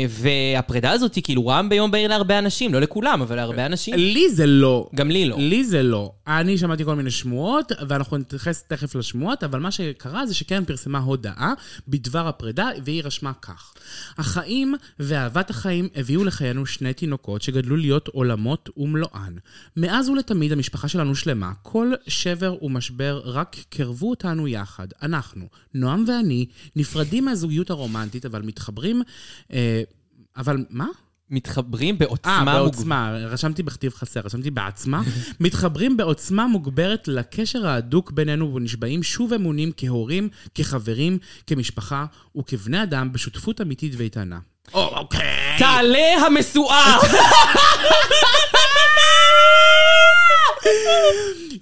והפרידה הזאת היא כאילו רעם ביום בהיר להרבה אנשים, לא לכולם, אבל להרבה אנשים. לי זה לא. גם לי לא. לי זה לא. אני שמעתי כל מיני שמועות, ואנחנו נתייחס תכף לשמועות, אבל מה שקרה זה שקרן פרסמה הודעה בדבר הפרידה, והיא רשמה כך: החיים ואהבת החיים הביאו לחיינו שני תינוקות שגדלו להיות עולמות ומלואן. מאז ולתמיד המשפחה שלנו שלמה, כל שבר ומשבר רק קרבו אותנו יחד. אנחנו, נועם ואני, נפרדים מהזוגיות הרומנטית, אבל מתחברים... אה, אבל מה? מתחברים אה, בעוצמה מוגברת. בעוצמה, רשמתי בכתיב חסר, רשמתי בעצמה. מתחברים בעוצמה מוגברת לקשר ההדוק בינינו ונשבעים שוב אמונים כהורים, כחברים, כמשפחה וכבני אדם בשותפות אמיתית ואיתנה. אוקיי. תעלה המשואה!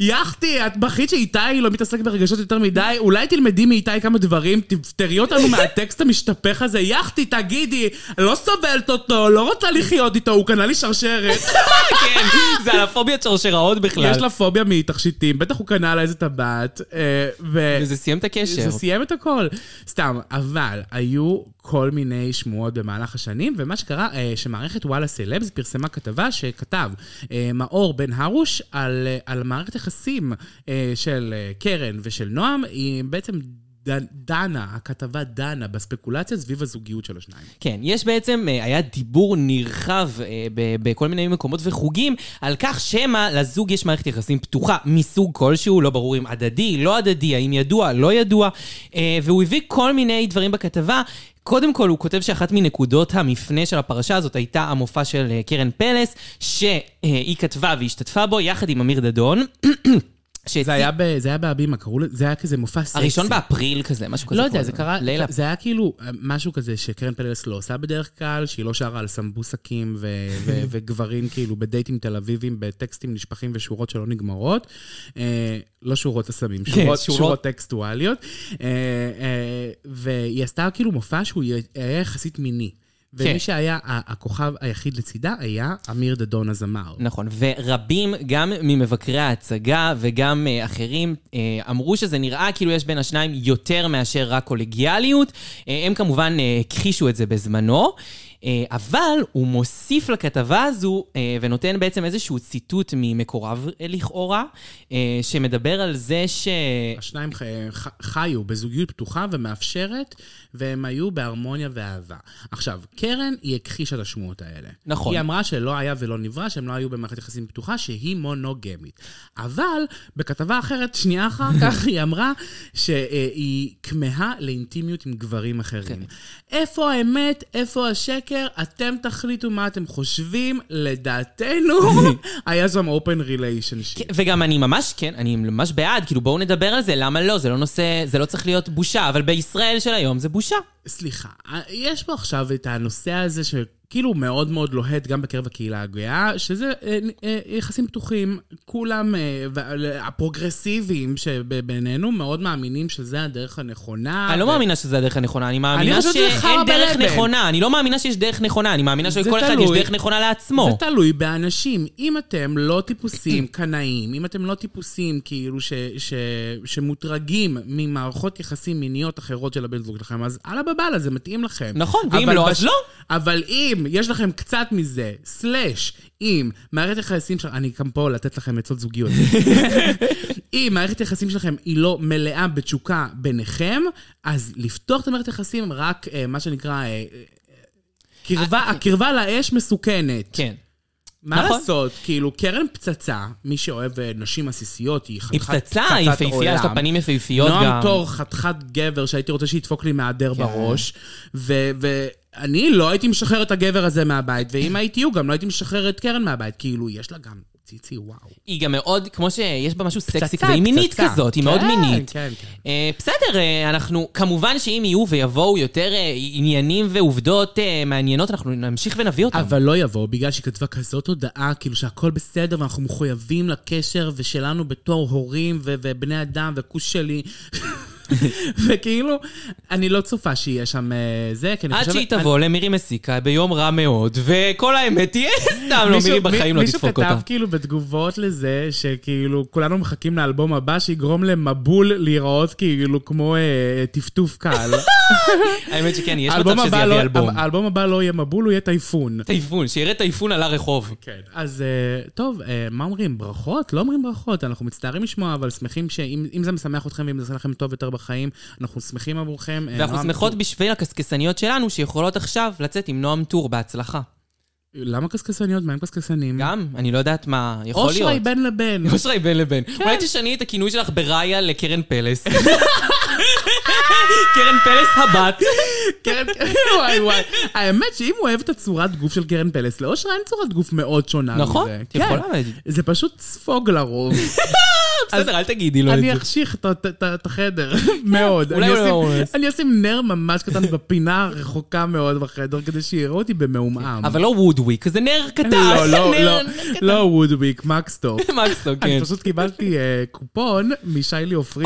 יחתי, את בכית שאיתי לא מתעסק ברגשות יותר מדי, אולי תלמדי מאיתי כמה דברים, תפטרי אותנו מהטקסט המשתפך הזה. יחתי, תגידי, לא סובלת אותו, לא רוצה לחיות איתו, הוא קנה לי שרשרת. כן, זה על הפוביית שרשראות בכלל. יש לה פוביה מתכשיטים, בטח הוא קנה לה איזה טבעת, אה. וזה סיים את הקשר. זה סיים את הכל. סתם, אבל היו כל מיני שמועות במהלך השנים, ומה שקרה, אה, שמערכת וואלה סלבס פרסמה כתבה שכתב אה, מאור בן הרוש על, אה, על מערכת יחסים של קרן ושל נועם, היא בעצם דנה, הכתבה דנה בספקולציה סביב הזוגיות של השניים. כן, יש בעצם, היה דיבור נרחב בכל מיני מקומות וחוגים על כך שמא לזוג יש מערכת יחסים פתוחה מסוג כלשהו, לא ברור אם הדדי, לא הדדי, האם ידוע, לא ידוע, והוא הביא כל מיני דברים בכתבה. קודם כל, הוא כותב שאחת מנקודות המפנה של הפרשה הזאת הייתה המופע של אה, קרן פלס, שהיא כתבה והשתתפה בו יחד עם אמיר דדון. שהציג- זה היה, ב, זה היה בהבימה, קראו לזה, זה היה כזה מופע סקסי. הראשון באפריל כזה, משהו כזה. לא יודע, זה. קרה, לילה. זה היה כאילו אה, משהו כזה שקרן פלס לא עושה בדרך כלל, שהיא לא שרה על סמבוסקים ו- ו- וגברים כאילו בדייטים תל אביבים, בטקסטים נשפכים ושורות שלא נגמרות. אה, לא שורות הסמים, כן, שורות, שורות. שורות טקסטואליות. אה, אה, והיא עשתה כאילו מופע שהוא היה יחסית מיני. ומי כן. שהיה הכוכב היחיד לצידה היה אמיר דדון הזמר. נכון, ורבים, גם ממבקרי ההצגה וגם אה, אחרים, אה, אמרו שזה נראה כאילו יש בין השניים יותר מאשר רק קולגיאליות. אה, הם כמובן הכחישו את זה בזמנו. אה, אבל הוא מוסיף לכתבה הזו אה, ונותן בעצם איזשהו ציטוט ממקורב אה, לכאורה, שמדבר על זה ש... השניים חיו בזוגיות פתוחה ומאפשרת, והם היו בהרמוניה ואהבה. עכשיו, קרן, היא הכחישה את השמועות האלה. נכון. היא אמרה שלא היה ולא נברא, שהם לא היו במערכת יחסים פתוחה, שהיא מונוגמית. אבל בכתבה אחרת, שנייה אחר כך, היא אמרה שהיא כמהה לאינטימיות עם גברים אחרים. כן. איפה האמת? איפה השקר? אתם תחליטו מה אתם חושבים. לדעתנו, היה שם open relationship. כן, וגם אני ממש, כן, אני ממש בעד, כאילו בואו נדבר על זה, למה לא? זה לא נושא, זה לא צריך להיות בושה, אבל בישראל של היום זה בושה. סליחה, יש פה עכשיו את הנושא הזה שכאילו מאוד מאוד לוהט גם בקרב הקהילה הגאה, שזה אה, אה, יחסים פתוחים, כולם, אה, הפרוגרסיביים שבינינו מאוד מאמינים שזה הדרך הנכונה. אני לא ו- מאמינה שזה הדרך הנכונה, אני מאמינה חרא שאין דרך בלבן. נכונה, אני לא מאמינה שיש דרך נכונה, אני מאמינה שלכל אחד יש. דרך נכונה לעצמו. זה תלוי באנשים. אם אתם לא טיפוסים קנאים, אם אתם לא טיפוסים כאילו ש, ש, שמוטרגים ממערכות יחסים מיניות אחרות של הבן זוג שלכם, אז אללה בבאללה, זה מתאים לכם. נכון, ואם לא, אז לא. אבל אם יש לכם קצת מזה, סלאש, אם מערכת יחסים שלכם, אני גם פה לתת לכם עצות זוגיות. אם מערכת יחסים שלכם היא לא מלאה בתשוקה ביניכם, אז לפתוח את המערכת יחסים רק אה, מה שנקרא... אה, אה, קרבה, הקרבה לאש מסוכנת. כן. מה נכון. לעשות? כאילו, קרן פצצה, מי שאוהב אה, נשים עסיסיות, היא היא חתיכת פצצה, היא יפהפייה, יש לה פנים יפהפיות גם. נועם תור, חתיכת גבר שהייתי רוצה שידפוק לי מהדר בראש, ו- ואני לא הייתי משחרר את הגבר הזה מהבית, ואם הייתי הוא, גם לא הייתי משחרר את קרן מהבית. כאילו, יש לה גם ציצי, וואו. היא גם מאוד, כמו שיש בה משהו סקסי פצצה, כזה, היא מינית. כזאת, היא מאוד כן, מינית. כן, כן. אה, בסדר, אה, אנחנו, כמובן שאם יהיו ויבואו יותר אה, עניינים ועובדות מעניינות, אנחנו נמשיך ונביא אותם. אבל לא יבוא, בגלל שהיא כתבה כזאת הודעה, כאילו שהכל בסדר ואנחנו מחויבים לקשר ושלנו בתור הורים ובני אדם וכוס שלי. וכאילו, אני לא צופה שיהיה שם אה, זה, כי אני עד חושבת... שהיא תבוא למירי מסיקה ביום רע מאוד, וכל האמת תהיה סתם, לא, מישהו- מירי בחיים לא מישהו תדפוק אותה. כתב כאילו בתגובות לזה, שכאילו כולנו מחכים לאלבום הבא שיגרום למבול להיראות כאילו כמו אה, טפטוף קל. האמת שכן, יש מצב שזה יביא לא- אלבום. האלבום הבא לא יהיה מבול, הוא יהיה טייפון. טייפון, שיראה טייפון על הרחוב. כן. אז אה, טוב, מה אומרים? ברכות? לא אומרים ברכות, אנחנו מצטערים לשמוע, אבל שמחים שאם אם זה משמח אתכם ואם זה עושה לכם טוב יותר בחיים, אנחנו שמחים עבורכם. אה, ואנחנו שמחות טור- בשביל הקשקשניות שלנו, שיכולות עכשיו לצאת עם נועם טור בהצלחה. למה קשקשניות? מה הם קשקשנים? גם, אני לא יודעת מה יכול להיות. אושרי בין לבין. אושרי בין לבין. אולי תשני את הכינוי שלך בראיה לקרן פלס. קרן פלס הבת. קרן, וואי וואי. האמת שאם הוא אוהב את הצורת גוף של קרן פלס, לאושרה אין צורת גוף מאוד שונה מזה. נכון, יכולה כן. להגיד. זה פשוט ספוג לרוב. בסדר, אל תגידי לו את אני זה. אחשיך את- החדר מאוד. אולי אני הוא לא אשים- הורס. אני אשים נר ממש קטן בפינה רחוקה מאוד בחדר, כדי שיראו אותי במעומעם. אבל לא וודוויק, זה נר קטן. לא, לא, לא. לא וודוויק, מקסטוק. מקסטוק, כן. אני פשוט קיבלתי אה, קופון משיילי עופרי.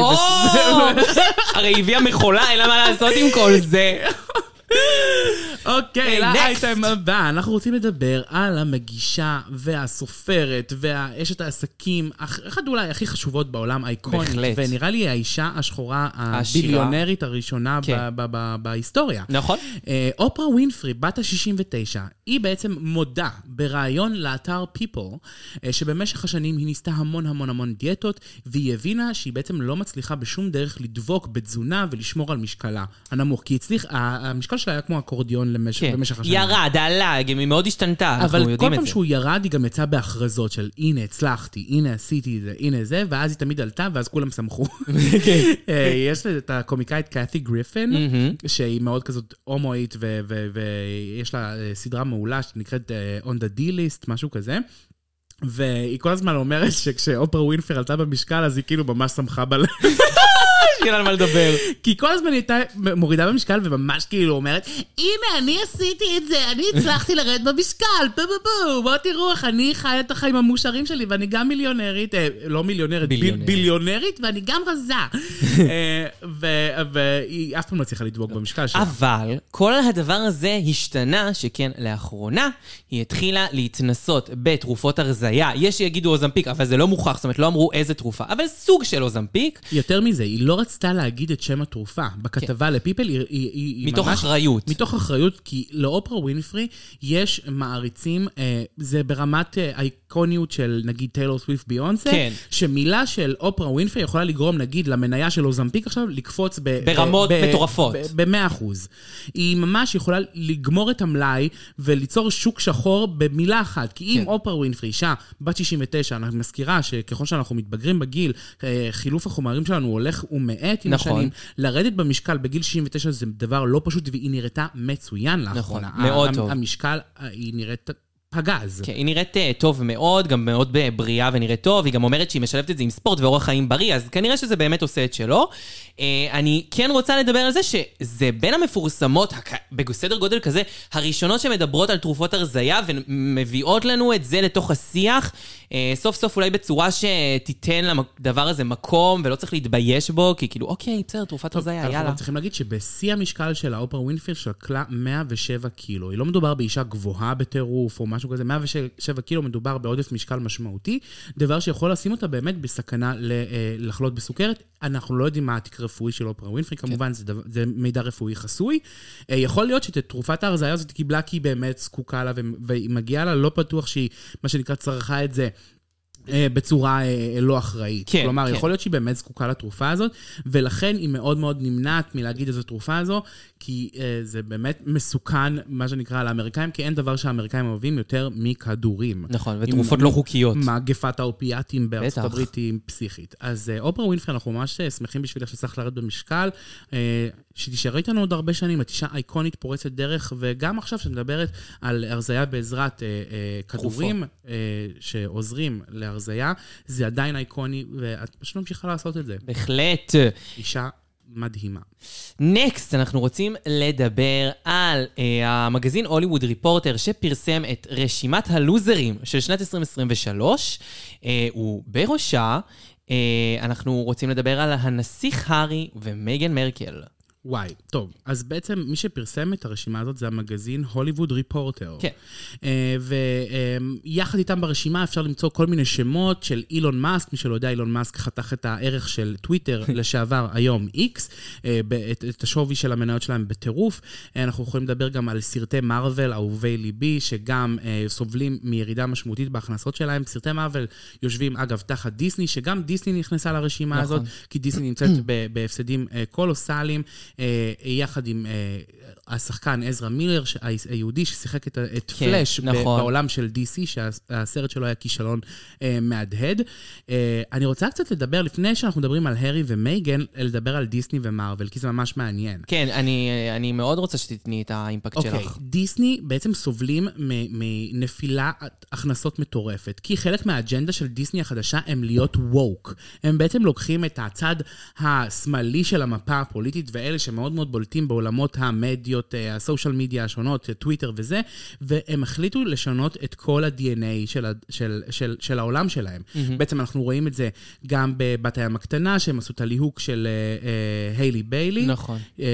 הרי הביאה מכולה, אין לה מה לעשות עם כל זה. אוקיי. לאייטם הבא, אנחנו רוצים לדבר על המגישה והסופרת והאשת העסקים, אח- אחת אולי הכי חשובות בעולם, אייקונית, בהחלט. ונראה לי האישה השחורה. הביליונרית הראשונה כן. בהיסטוריה. נכון. אה, אופרה ווינפרי, בת ה-69, היא בעצם מודה בריאיון לאתר People, אה, שבמשך השנים היא ניסתה המון המון המון דיאטות, והיא הבינה שהיא בעצם לא מצליחה בשום דרך לדבוק בתזונה ולשמור על משקלה הנמוך, כי הצליח, המשקל שלה היה כמו אקורדיון למשך, כן. במשך השנים. ירד, עלה, גם היא מאוד השתנתה, אנחנו אבל כל יודעים את פעם זה. שהוא ירד, היא גם יצאה בהכרזות של הנה, הצלחתי, הנה, עשיתי את זה, הנה זה, ואז היא תמיד עלתה, ואז כולם שמחו. כן. אה, יש את הקומיקאית קאתי גריפין, שהיא מאוד כזאת הומואית, ויש לה אה, סדרה מעולה שנקראת אה, On the D-List, משהו כזה. והיא כל הזמן אומרת שכשאופרה ווינפר עלתה במשקל, אז היא כאילו ממש שמחה בלב. שיהיה לה על מה לדבר. כי כל הזמן היא הייתה מורידה במשקל וממש כאילו אומרת, הנה, אני עשיתי את זה, אני הצלחתי לרדת במשקל, בוא בוא בוא, בואו תראו איך אני חיה את החיים המאושרים שלי, ואני גם מיליונרית, אה, לא מיליונרית, ביל- ביליונרית. ואני גם רזה. אה, ו- והיא אף פעם לא הצליחה לדבוק במשקל שלה. אבל כל הדבר הזה השתנה, שכן לאחרונה היא התחילה להתנסות בתרופות הרזייה. יש שיגידו אוזמפיק, אבל זה לא מוכח, זאת אומרת לא אמרו איזה תרופה, אבל סוג של אוזמפיק, יותר מזה, היא לא רצתה להגיד את שם התרופה. בכתבה לפיפל היא, היא, היא מתוך ממש... אחריות. מתוך אחריות, כי לאופרה ווינפרי יש מעריצים, אה, זה ברמת אה, האיקוניות של נגיד טיילור סוויפט ביונסה, כן. שמילה של אופרה ווינפרי יכולה לגרום נגיד למניה של אוזמפיק עכשיו לקפוץ ב... ברמות ב- מטורפות. ב-100 אחוז. היא ממש יכולה לגמור את המלאי וליצור שוק שחור במילה אחת. כי אם כן. אופרה ווינפרי, אישה בת 69, אני מזכירה שככל שאנחנו מתבגרים בגיל, אה, חילוף החומרים שלנו הולך ומאט עם נכון. השנים. לרדת במשקל בגיל 69 זה דבר לא פשוט, והיא נראתה מצוין לאחרונה. נכון, מאוד ה- טוב. המשקל, אה, היא נראית פגז. כן, היא נראית אה, טוב מאוד, גם מאוד אה, בריאה ונראית טוב, היא גם אומרת שהיא משלבת את זה עם ספורט ואורח חיים בריא, אז כנראה שזה באמת עושה את שלו. אה, אני כן רוצה לדבר על זה שזה בין המפורסמות, בסדר גודל כזה, הראשונות שמדברות על תרופות הרזייה ומביאות לנו את זה לתוך השיח, סוף סוף אולי בצורה שתיתן לדבר הזה מקום ולא צריך להתבייש בו, כי כאילו, אוקיי, בסדר, תרופת אנחנו יאללה. גם צריכים להגיד שבשיא המשקל של האופרה ווינפילד שקלה 107 קילו. היא לא מדובר באישה גבוהה בטירוף או משהו כזה, 107 קילו מדובר בעודף משקל משמעותי, דבר שיכול לשים אותה באמת בסכנה אה, לחלות בסוכרת. אנחנו לא יודעים מה התיק הרפואי של אופרה ווינפרי, כמובן זה, דבר, זה מידע רפואי חסוי. אה, יכול להיות שאת תרופת ההרזיה הזאת קיבלה כי היא באמת זקוקה לה ו- והיא מגיעה לה, לא בטוח שהיא, מה שנקרא, צרכה את זה. אה, בצורה אה, לא אחראית. כן, כלומר, כן. יכול להיות שהיא באמת זקוקה לתרופה הזאת, ולכן היא מאוד מאוד נמנעת מלהגיד איזו תרופה הזו, כי אה, זה באמת מסוכן, מה שנקרא, לאמריקאים, כי אין דבר שהאמריקאים אוהבים יותר מכדורים. נכון, עם- ותרופות לא חוקיות. מגפת האופיאטים בארצות. הברית היא פסיכית. אז אה, אופרה ווינפרי, אנחנו ממש אה, שמחים בשבילך שצריך לרדת במשקל, אה, שתישאר איתנו עוד הרבה שנים, את אישה אייקונית פורצת דרך, וגם עכשיו שאת מדברת על הרזייה בעזרת אה, אה, כדורים אה, שעוזרים להרזייה, זה עדיין אייקוני, ואת פשוט ממשיכה לעשות את זה. בהחלט. אישה מדהימה. נקסט, אנחנו רוצים לדבר על uh, המגזין הוליווד ריפורטר שפרסם את רשימת הלוזרים של שנת 2023. Uh, ובראשה uh, אנחנו רוצים לדבר על הנסיך הארי ומייגן מרקל. וואי, טוב, אז בעצם מי שפרסם את הרשימה הזאת זה המגזין הוליווד ריפורטר. כן. ויחד איתם ברשימה אפשר למצוא כל מיני שמות של אילון מאסק, מי שלא יודע, אילון מאסק חתך את הערך של טוויטר לשעבר, היום איקס, אה, ב- את, את השווי של המניות שלהם בטירוף. אה, אנחנו יכולים לדבר גם על סרטי מארוול, אהובי ליבי, שגם אה, סובלים מירידה משמעותית בהכנסות שלהם. סרטי מארוול יושבים, אגב, תחת דיסני, שגם דיסני נכנסה לרשימה נכון. הזאת, כי דיסני נמצאת בהפסדים אה, קולוסליים, יחד עם אה, השחקן עזרא מילר, היהודי ששיחק את, את כן, פלאש נכון. בעולם של DC, שהסרט שלו היה כישלון אה, מהדהד. אה, אני רוצה קצת לדבר, לפני שאנחנו מדברים על הארי ומייגן, לדבר על דיסני ומרוויל, כי זה ממש מעניין. כן, אני, אני מאוד רוצה שתתני את האימפקט אוקיי, שלך. דיסני בעצם סובלים מ- מנפילת הכנסות מטורפת, כי חלק מהאג'נדה של דיסני החדשה הם להיות ווק. הם בעצם לוקחים את הצד השמאלי של המפה הפוליטית, ואלה שמאוד מאוד בולטים בעולמות המדיות, אה, הסושיאל מדיה השונות, אה, טוויטר וזה, והם החליטו לשנות את כל ה-DNA של, ה- של, של, של העולם שלהם. בעצם אנחנו רואים את זה גם בבת הים הקטנה, שהם עשו את הליהוק של אה, אה, היילי ביילי. נכון. אה,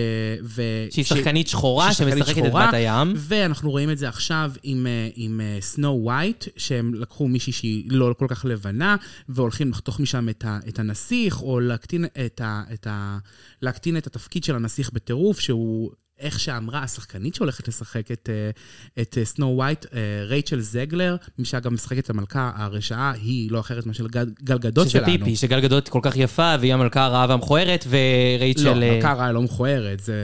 ו... שהיא שחקנית שחורה שמשחקת את שחורה, בת הים. ואנחנו רואים את זה עכשיו עם, אה, עם סנו ווייט, שהם לקחו מישהי שהיא לא כל כך לבנה, והולכים לחתוך משם את, ה, את הנסיך, או להקטין את, ה, את, ה, להקטין את התפקיד של הנסיך בטירוף, שהוא... איך שאמרה השחקנית שהולכת לשחק את, אה, את אה, סנו ווייט, אה, רייצ'ל זגלר, מי שאגב משחקת את המלכה הרשעה, היא לא אחרת מאשר גל, גל גדות שזה שלנו. פיפי, שגל גדות כל כך יפה, והיא המלכה הרעה והמכוערת, ורייצ'ל... לא, אה, המלכה הרעה לא מכוערת, זה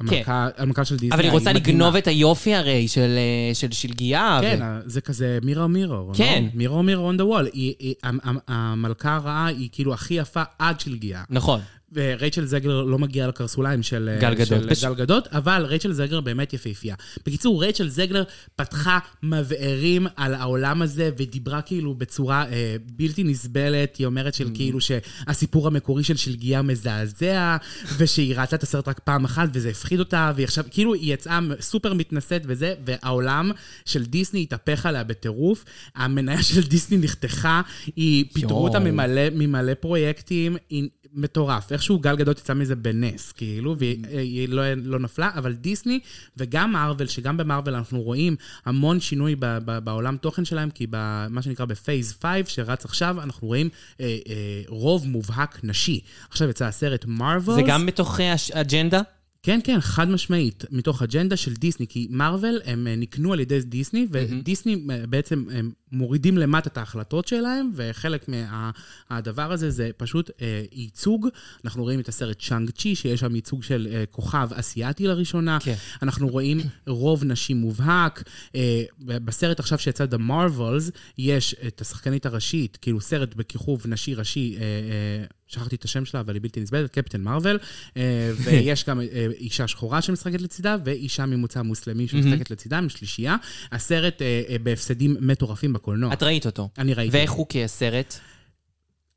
המלכה, המלכה של דיסני. אבל היא רוצה מדהימה. לגנוב את היופי הרי של, אה, של שלגיה. כן, ו... זה כזה מירור מירור. כן. מירור מירור on the wall. היא- היא- המ- המ- המלכה הרעה היא כאילו הכי יפה עד שלגיה. נכון. ורייצ'ל זגלר לא מגיעה לקרסוליים של אה, גל גדות. של בש- גל גדות, אבל רייצ'ל זגלר באמת יפהפייה. בקיצור, רייצ'ל זגלר פתחה מבערים על העולם הזה, ודיברה כאילו בצורה אה, בלתי נסבלת. היא אומרת Mm. של כאילו שהסיפור המקורי של שלגיה מזעזע, ושהיא ראתה את הסרט רק פעם אחת, וזה הפחיד אותה, והיא עכשיו, כאילו היא יצאה סופר מתנשאת וזה, והעולם של דיסני התהפך עליה בטירוף. המניה של דיסני נחתכה, היא פיטרו אותה. ממלא, ממלא פרויקטים, היא מטורף. איכשהו גל גדות יצא מזה בנס, כאילו, והיא היא לא, לא נפלה, אבל דיסני וגם מארוול, שגם במארוול אנחנו רואים המון שינוי ב, ב, בעולם תוכן שלהם, כי במה שנקרא בפייס 5, שרץ עכשיו, אנחנו רואים אה, אה, רוב מובהק נשי. עכשיו יצא הסרט מארוול. זה גם בתוך אה, אג'נדה? כן, כן, חד משמעית, מתוך אג'נדה של דיסני, כי מארוול, הם אה, נקנו על ידי דיסני, ודיסני אה, בעצם הם מורידים למטה את ההחלטות שלהם, וחלק מהדבר הזה זה פשוט אה, ייצוג. אנחנו רואים את הסרט צ'אנג צ'י, שיש שם ייצוג של אה, כוכב אסיאתי לראשונה. כן. אנחנו רואים רוב נשי מובהק. אה, בסרט עכשיו שיצא The Marvels, יש את השחקנית הראשית, כאילו סרט בכיכוב נשי ראשי, אה, אה, שכחתי את השם שלה, אבל היא בלתי נסבלת, קפטן מרוויל, אה, ויש גם אה, אישה שחורה שמשחקת לצידה, ואישה ממוצא מוסלמי שמשחקת לצידה, עם שלישייה. הסרט אה, בהפסדים מטורפים בקולנוע. את ראית אותו. אני ראיתי. ואיך הוא כסרט?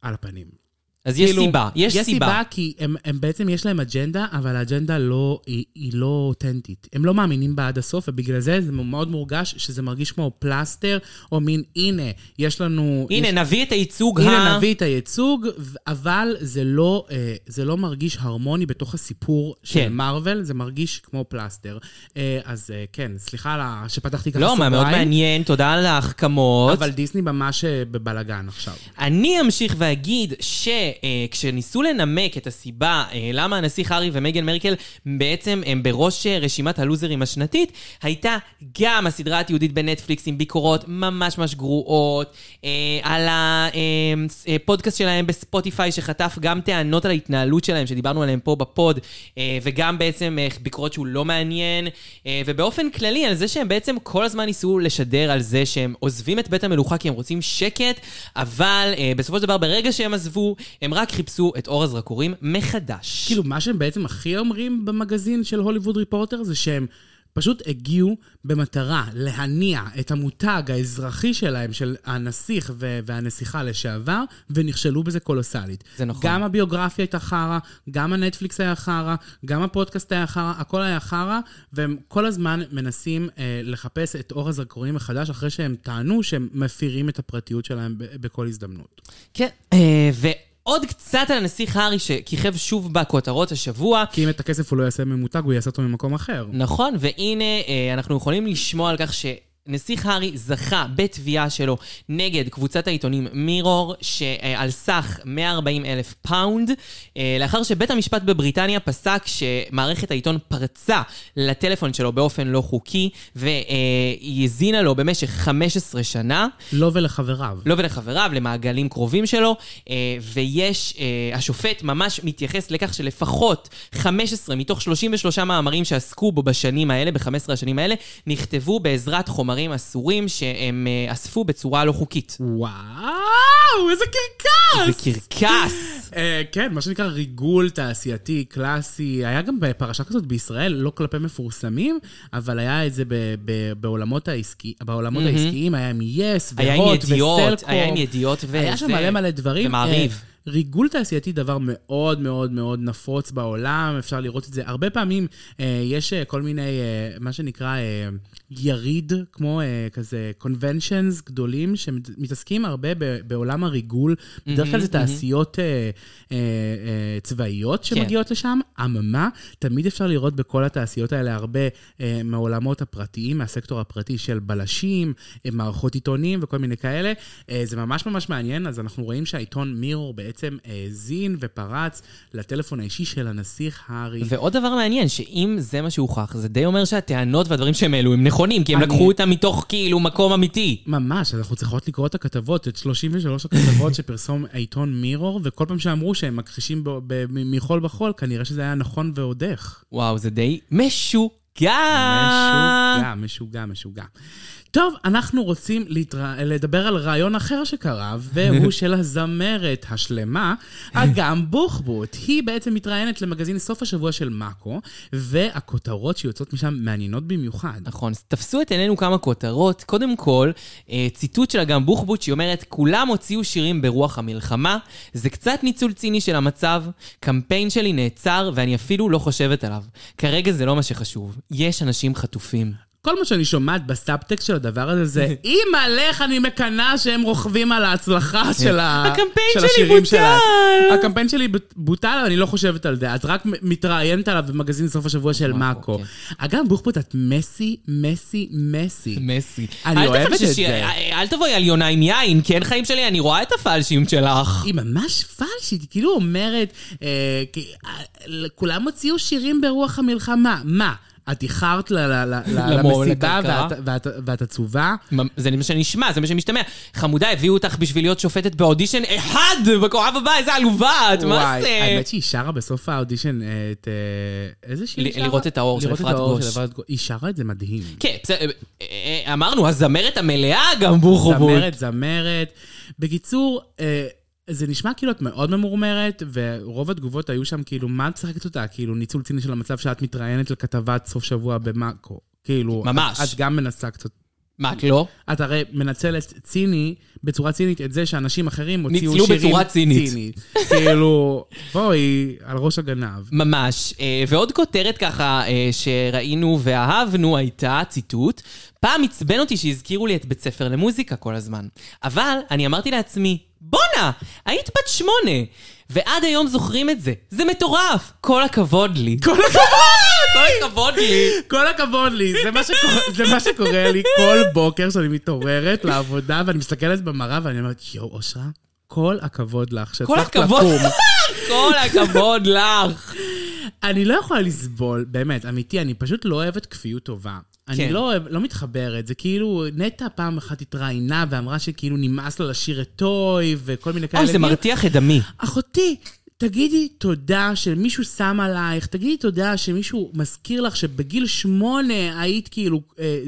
על הפנים. אז יש כאילו, סיבה, יש יש סיבה. סיבה כי הם, הם בעצם, יש להם אג'נדה, אבל האג'נדה לא, היא, היא לא אותנטית. הם לא מאמינים בה עד הסוף, ובגלל זה זה מאוד מורגש שזה מרגיש כמו פלסטר, או מין, הנה, יש לנו... הנה, יש, נביא את הייצוג ה... הנה נביא את הייצוג, אבל זה לא, אה, זה לא מרגיש הרמוני בתוך הסיפור של כן. מארוול, זה מרגיש כמו פלסטר. אה, אז אה, כן, סליחה על שפתחתי ככה לא, סוגריים, מאוד מעניין, תודה על ההחכמות. אבל דיסני ממש בבלגן עכשיו. אני אמשיך ואגיד שכשניסו לנמק את הסיבה אה, למה הנסיך הארי ומייגן מרקל בעצם הם בראש אה, רשימת הלוזרים השנתית, הייתה גם הסדרה התיעודית בנטפליקס עם ביקורות ממש ממש גרועות, אה, על הפודקאסט שלהם בספוטיפיי שחטף גם טענות על ההתנהלות שלהם שדיברנו עליהם פה בפוד, אה, וגם בעצם אה, ביקורות שהוא לא מעניין, אה, ובאופן כללי על זה שהם בעצם כל הזמן ניסו לשדר על זה שהם עוזבים את בית המלוכה כי הם רוצים שקט, אבל אה, בסופו של דבר ברגע שהם עזבו, הם רק חיפשו את אור הזרקורים מחדש. כאילו, מה שהם בעצם הכי אומרים במגזין של הוליווד ריפורטר זה שהם פשוט הגיעו במטרה להניע את המותג האזרחי שלהם, של הנסיך ו- והנסיכה לשעבר, ונכשלו בזה קולוסלית. זה נכון. גם הביוגרפיה הייתה חרא, גם הנטפליקס היה חרא, גם הפודקאסט היה חרא, הכל היה חרא, והם כל הזמן מנסים אה, לחפש את אור הזרקורים מחדש, אחרי שהם טענו שהם מפירים את הפרטיות שלהם ב- בכל הזדמנות. כן. אה, ועוד קצת על הנסיך הארי שכיכב שוב בכותרות השבוע. כי אם את הכסף הוא לא יעשה ממותג, הוא יעשה אותו ממקום אחר. נכון, והנה אה, אנחנו יכולים לשמוע על כך ש... נסיך הארי זכה בתביעה שלו נגד קבוצת העיתונים מירור שעל סך 140 אלף פאונד אה, לאחר שבית המשפט בבריטניה פסק שמערכת העיתון פרצה לטלפון שלו באופן לא חוקי והיא האזינה לו במשך 15 שנה לו ולחבריו. לו ולחבריו, למעגלים קרובים שלו, אה, ויש, אה, השופט ממש מתייחס לכך שלפחות 15 מתוך 33 מאמרים שעסקו בו בשנים האלה, ב-15 השנים האלה, נכתבו בעזרת חומרים אסורים שהם אה, אספו בצורה לא חוקית. וואו, איזה קרקס! זה קרקס! אה, כן, מה שנקרא ריגול תעשייתי קלאסי. היה גם פרשה כזאת בישראל, לא כלפי מפורסמים, אבל היה את זה בעולמות העסקי- בעולמות העסקיים, היה עם יס היה עם והוט ידיעות. היה עם ידיעות וזה. היה שם מלא מלא דברים. ומעריב. ריגול תעשייתי דבר מאוד מאוד מאוד נפוץ בעולם, אפשר לראות את זה. הרבה פעמים אה, יש אה, כל מיני, אה, מה שנקרא אה, יריד, כמו אה, כזה conventions גדולים, שמתעסקים הרבה ב- בעולם הריגול. בדרך כלל זה תעשיות אה, אה, אה, צבאיות כן. שמגיעות לשם. אממה, תמיד אפשר לראות בכל התעשיות האלה הרבה אה, מהעולמות הפרטיים, מהסקטור הפרטי של בלשים, אה, מערכות עיתונים וכל מיני כאלה. אה, זה ממש ממש מעניין, אז אנחנו רואים שהעיתון מירור בעצם האזין ופרץ לטלפון האישי של הנסיך הארי. ועוד דבר מעניין, שאם זה מה שהוכח, זה די אומר שהטענות והדברים שהם העלו הם נכונים, כי הם אני- לקחו אותם מתוך כאילו מקום אמיתי. ממש, אז אנחנו צריכות לקרוא את הכתבות, את 33 הכתבות שפרסום העיתון מירור, וכל פעם שאמרו שהם מכחישים ב- ב- מחול בחול, כנראה שזה היה נכון ועוד איך. וואו, זה די משוגע. משוגע, משוגע, משוגע. טוב, אנחנו רוצים להתרא... לדבר על רעיון אחר שקרה, והוא של הזמרת השלמה, אגם בוחבוט. היא בעצם מתראיינת למגזין סוף השבוע של מאקו, והכותרות שיוצאות משם מעניינות במיוחד. נכון, אז תפסו את עינינו כמה כותרות. קודם כל, אה, ציטוט של אגם בוחבוט, שהיא אומרת, כולם הוציאו שירים ברוח המלחמה, זה קצת ניצול ציני של המצב, קמפיין שלי נעצר ואני אפילו לא חושבת עליו. כרגע זה לא מה שחשוב, יש אנשים חטופים. כל מה שאני שומעת בסאבטקסט של הדבר הזה זה, אימא'לך, אני מקנאה שהם רוכבים על ההצלחה של, ה... הקמפיין של שלי השירים בוטל. שלה. הקמפיין שלי בוטל, אני לא חושבת על זה. את רק מתראיינת עליו במגזין סוף השבוע של מאקו. כן. אגם בוחבוט, את מסי, מסי, מסי. מסי. אני אוהבת את זה. אל- תבואי על יונה עם יין, כי אין חיים שלי, אני רואה את הפלשים שלך. היא ממש פלשית, היא כאילו אומרת, אה, אה, כולם הוציאו שירים ברוח המלחמה. מה? את איחרת למסיבה? ואת- עצובה? זה מה שנשמע, זה מה שמשתמע. חמודה, הביאו אותך בשביל להיות שופטת באודישן אחד בכוכב הבא, איזה עלובה את, מה זה? האמת שהיא שרה בסוף האודישן את... אה, איזה שיר ל- היא שרה? לראות את האור של אפרת גוש. היא שרה את זה מדהים. כן, אה, אה, אמרנו, הזמרת המלאה גם בוחבוט. זמרת, זמרת. בקיצור, זה נשמע כאילו את מאוד ממורמרת, ורוב התגובות היו שם כאילו, מה את משחקת אותה? כאילו, ניצול ציני של המצב שאת מתראיינת לכתבת סוף שבוע במאקו. כאילו, ממש. את, את גם מנסה קצת... מה, את לא? את הרי מנצלת ציני, בצורה צינית, את זה שאנשים אחרים הוציאו ניצלו שירים... בצורה צינית. כאילו, בואי, על ראש הגנב. ממש. אה, ועוד כותרת ככה אה, שראינו ואהבנו הייתה, ציטוט, פעם עצבן אותי שהזכירו לי את בית ספר למוזיקה כל הזמן. אבל אני אמרתי לעצמי, בואנה, היית בת שמונה, ועד היום זוכרים את זה. זה מטורף. כל הכבוד לי. כל הכבוד! כל הכבוד לי. כל הכבוד לי, זה מה, שקורה, זה מה שקורה לי כל בוקר שאני מתעוררת לעבודה ואני מסתכלת במראה ואני אומרת, יואו, אושרה, כל הכבוד לך שהצלחת. לקום. כל הכבוד לך. אני לא יכולה לסבול, באמת, אמיתי, אני פשוט לא אוהבת כפיות טובה. אני כן. לא, לא מתחברת, זה כאילו, נטע פעם אחת התראיינה ואמרה שכאילו נמאס לה לשיר את טוי וכל מיני כאלה. אוי, זה מרתיח את דמי. אחותי, תגידי תודה שמישהו שם עלייך, תגידי תודה שמישהו מזכיר לך שבגיל שמונה היית כאילו... אה,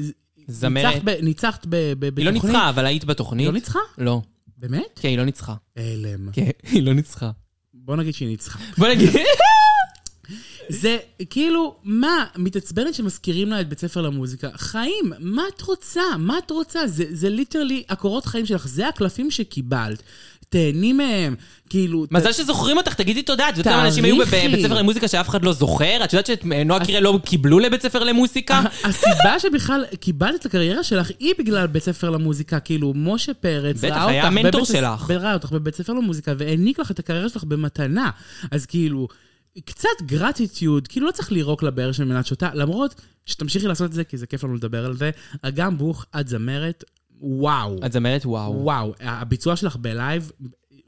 זמרת. ניצחת ב- ניצחת ב- ב- היא לא בתוכנית. ניצחה, אבל היית בתוכנית. היא לא ניצחה? לא. באמת? כן, היא לא ניצחה. הלם. כן, היא לא ניצחה. בוא נגיד שהיא ניצחה. בוא נגיד... זה כאילו, מה, מתעצבנת שמזכירים לה את בית ספר למוזיקה? חיים, מה את רוצה? מה את רוצה? זה, זה ליטרלי הקורות חיים שלך, זה הקלפים שקיבלת. תהני מהם, כאילו... ת- מזל שזוכרים אותך, תגידי תודה. את יודעת כמה אנשים היו. בבית ספר למוזיקה שאף אחד לא זוכר? את יודעת שאת אה, נועה קירל לא קיבלו לבית ספר למוזיקה? הסיבה שבכלל קיבלת את הקריירה שלך היא בגלל בית ספר למוזיקה. כאילו, משה פרץ בטח, ראה היה אותך המנטור בבית- שלך. ראה אותך בבית ספר למוזיקה והעניק לך את הקריירה שלך במתנה. אז כאילו, קצת gratitude, כאילו לא צריך לירוק לבאר שממנה את שותה, למרות שתמשיכי לעשות את זה, כי זה כיף לנו לדבר על זה. אגם בוך, את זמרת, וואו. את זמרת וואו. וואו, הביצוע שלך בלייב,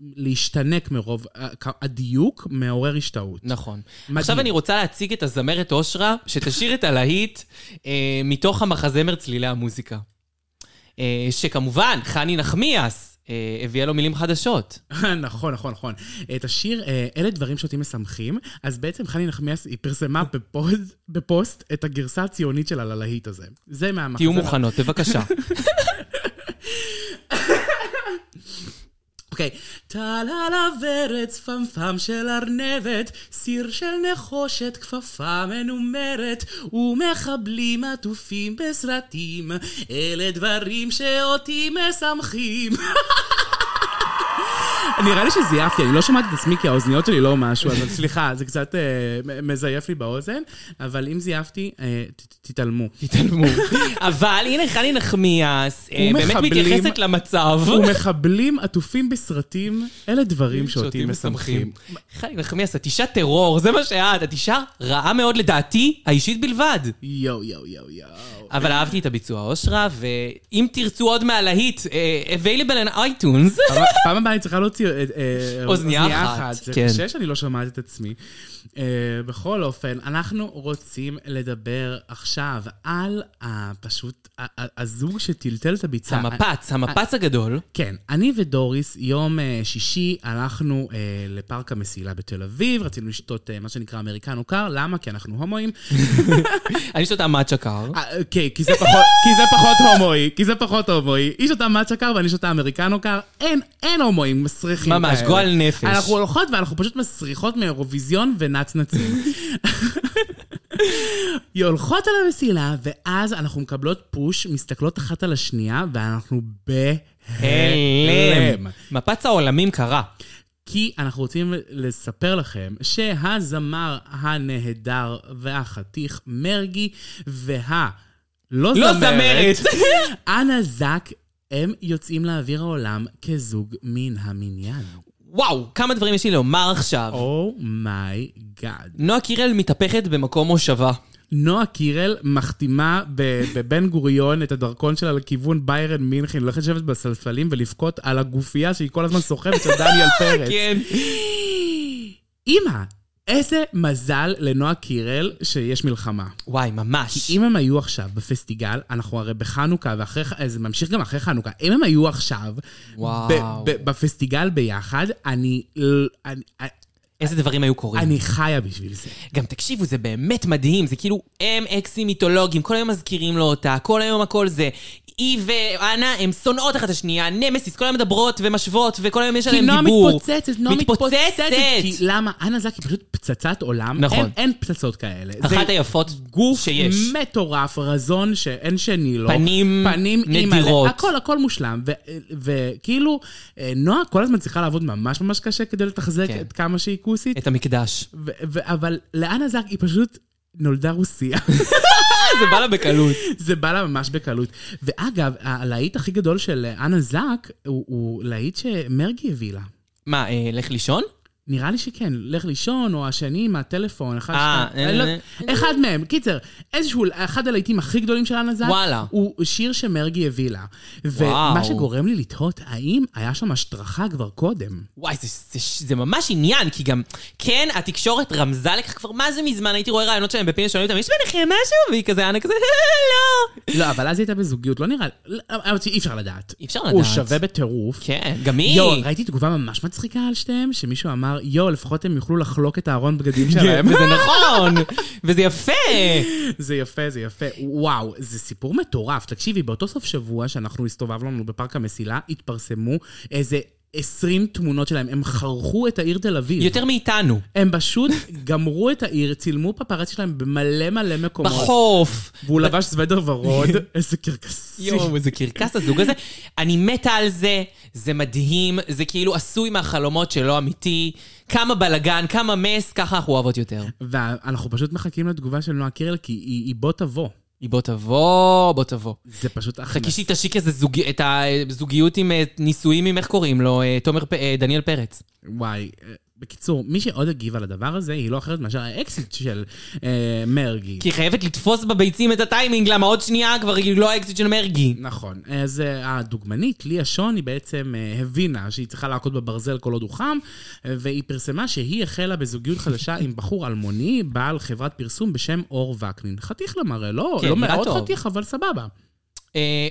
להשתנק מרוב, הדיוק מעורר השתאות. נכון. מדהים. עכשיו אני רוצה להציג את הזמרת אושרה, שתשיר את הלהיט אה, מתוך המחזמר צלילי המוזיקה. אה, שכמובן, חני נחמיאס הביאה לו מילים חדשות. נכון, נכון, נכון. את השיר, אה, אלה דברים שאותי משמחים, אז בעצם חני נחמיאס, היא פרסמה בפוסט, בפוסט את הגרסה הציונית שלה ללהיט הזה. זה מהמחזמר. תהיו מוכנות, בבקשה. אוקיי. טללה ורץ פמפם של ארנבת, סיר של נחושת, כפפה מנומרת, ומחבלים עטופים בסרטים, אלה דברים שאותי משמחים. נראה לי שזייפתי, אני לא שמעתי את עצמי כי האוזניות שלי לא משהו, אבל סליחה, זה קצת אה, מזייף לי באוזן, אבל אם זייפתי, אה, תתעלמו. תתעלמו. אבל הנה חני נחמיאס, אה, באמת מתייחסת למצב. ומחבלים עטופים בסרטים, אלה דברים שאותי משמחים. חני נחמיאס, את אישה טרור, זה מה שאת. את אישה רעה מאוד לדעתי, האישית בלבד. יואו, יואו, יואו, יואו. אבל אהבתי את הביצוע אושרה, ואם תרצו עוד מהלהיט, available on iTunes. פעם הבאה אני צריכה להוציא אוזנייה אחת, זה כן. קשה שאני לא שומעת את עצמי. אה, בכל אופן, אנחנו רוצים לדבר עכשיו על ה- פשוט ה- ה- הזוג שטלטל את הביצה. המפץ, המפץ הגדול. כן, אני ודוריס, יום אה, שישי הלכנו אה, לפארק המסילה בתל אביב, רצינו לשתות אה, מה שנקרא אמריקנו קר, למה? כי אנחנו הומואים. אני שותה מאצ'ה קר. אה, כן, כי זה פחות, הומואי, כי זה פחות הומואי. היא שותה מאצ'ה קר ואני שותה אמריקנו קר. אין, אין הומואים מסריחים ממש. גועל נפש. אנחנו הולכות ואנחנו פשוט מסריחות מאירוויזיון ונצנצים. היא הולכות על המסילה, ואז אנחנו מקבלות פוש, מסתכלות אחת על השנייה, ואנחנו בהלם. מפץ העולמים קרה. כי אנחנו רוצים לספר לכם שהזמר הנהדר והחתיך מרגי וה... לא לא זמרת. אנה זק, הם יוצאים לאוויר העולם כזוג מן המניין. וואו, כמה דברים יש לי לומר עכשיו. oh my god. נועה קירל מתהפכת במקום מושבה. נועה קירל מחתימה בבן גוריון את הדרכון שלה לכיוון ביירן מינכן, הולכת לשבת בסלסלים ולבכות על הגופייה שהיא כל הזמן סוחבת של דניאל פרץ. כן. אמא, איזה מזל לנועה קירל שיש מלחמה. וואי, ממש. כי אם הם היו עכשיו בפסטיגל, אנחנו הרי בחנוכה, ואחרי, זה ממשיך גם אחרי חנוכה, אם הם היו עכשיו וואו. ב- ב- בפסטיגל ביחד, אני, אני, איזה דברים היו קורים. אני חיה בשביל זה. גם תקשיבו, זה באמת מדהים, זה כאילו הם אקסים מיתולוגיים, כל היום מזכירים לו אותה, כל היום הכל זה. היא ואנה, הן שונאות אחת את השנייה, נמסיס, כל היום מדברות ומשוות, וכל היום יש כי עליהם נועה דיבור. מתפוצצת, נועה מתפוצצת. כי למה? אנה זק היא פשוט פצצת עולם. נכון. אין, אין פצצות כאלה. אחת היפות גוף שיש. מטורף, רזון שאין שני לו. פנים פנים נדירות. אימא'לה, הכל, הכל מושלם. וכאילו, אה, נועה כל הזמן צריכה לעבוד ממש ממש קשה כדי לתחזק כן. את כמה שהיא כוסית. את המקדש. ו- ו- אבל לאנה זק היא פשוט נולדה רוסיה. זה בא לה בקלות. זה בא לה ממש בקלות. ואגב, הלהיט הכי גדול של אנה זק הוא, הוא להיט שמרגי הביא לה. מה, אה, לך לישון? נראה לי שכן, לך לישון, או השני עם הטלפון, אחד, אה, שתיים, אני לא-. אחד מהם. קיצר, איזשהו, אחד הלהיטים הכי גדולים של אנה זק, וואלה. הוא שיר שמרגי הביא לה. ומה שגורם לי לתהות, האם היה שם השטרחה כבר קודם? וואי, זה, זה, זה ממש עניין, כי גם, כן, התקשורת רמזה לכך כבר מה זה מזמן, הייתי רואה רעיונות שלהם בפין שואלים אותם, יש ביניכם משהו? והיא כזה, אנה כזה, לא. לא, אבל אז היא הייתה בזוגיות, לא נראה לי, אי אפשר לדעת. אי אפשר הוא לדעת. שווה בטירוף. כן, גם היא. יואו, ראיתי תגובה ממש מצחיקה על שתיהם, שמישהו אמר, יואו, לפחות הם יוכלו לחלוק את הארון בגדים כן, שלהם. וזה נכון, וזה יפה. זה יפה, זה יפה. וואו, זה סיפור מטורף. תקשיבי, באותו סוף שבוע שאנחנו הסתובבנו בפארק המסילה, התפרסמו איזה 20 תמונות שלהם. הם חרכו את העיר תל אביב. יותר מאיתנו. הם פשוט גמרו את העיר, צילמו פפרצי שלהם במלא מלא מקומות. בחוף. והוא לבש סוודר ורוד, איזה קרקסי. יואו, איזה קרקס הזוג הזה. אני מתה על זה, זה מדהים, זה כאילו עשוי מהחלומות שלא אמיתי. כמה בלאגן, כמה mess, ככה אנחנו אוהבות יותר. ואנחנו פשוט מחכים לתגובה של נועה קירל, כי היא בוא תבוא. היא בוא תבוא, בוא תבוא. זה פשוט הכי... חכי שהיא תשיק איזה זוג... את הזוגיות עם אה, נישואים עם, איך קוראים לו? אה, תומר, פ- אה, דניאל פרץ. וואי, בקיצור, מי שעוד הגיב על הדבר הזה, היא לא אחרת מאשר האקסית של אה, מרגי. כי היא חייבת לתפוס בביצים את הטיימינג, למה עוד שנייה כבר היא לא האקסית של מרגי. נכון. אז אה, הדוגמנית, ליה שון, היא בעצם אה, הבינה שהיא צריכה להכות בברזל כל עוד הוא חם, אה, והיא פרסמה שהיא החלה בזוגיות חדשה עם בחור אלמוני, בעל חברת פרסום בשם אור וקנין. חתיך למראה, לא, כן, לא מאוד טוב. חתיך, אבל סבבה. אה,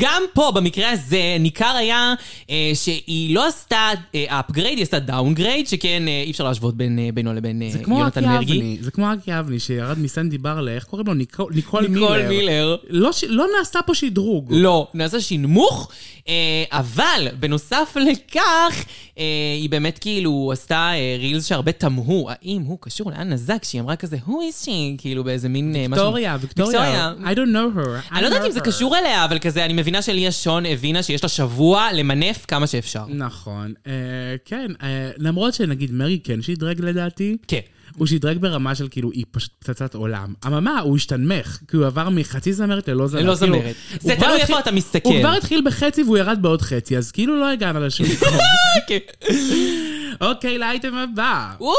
גם פה, במקרה הזה, ניכר היה אה, שהיא לא עשתה upgrade, היא עשתה downgrade, שכן אה, אי אפשר להשוות בין, אה, בינו לבין אה, יונתן מרגי. זה כמו אקי אבני, שירד מסנדי בר ל, איך קוראים לו? ניקול, ניקול מילר. ניקול מילר. לא, ש- לא נעשה פה שדרוג. לא, נעשה שינמוך, אה, אבל בנוסף לכך, אה, היא באמת כאילו עשתה אה, רילס שהרבה תמהו, האם הוא קשור לאנה זק, שהיא אמרה כזה, who is she? כאילו באיזה מין אה, משהו... ויקטוריה, ויקטוריה. I don't know her. I אני לא יודעת אם זה. קשור אליה, אבל כזה, אני מבינה שליה שון הבינה שיש לה שבוע למנף כמה שאפשר. נכון. אה, כן, אה, למרות שנגיד מרגי כן שדרג לדעתי. כן. הוא שדרג ברמה של כאילו, היא פשוט פצצת עולם. אממה, הוא השתנמך, כי הוא עבר מחצי זמרת ללא זמרת. ללא כאילו, זמרת. זה תלוי איפה אתה מסתכל. הוא כבר התחיל בחצי והוא ירד בעוד חצי, אז כאילו לא הגענו לשום מקום. אוקיי, לאייטם הבא. וואו,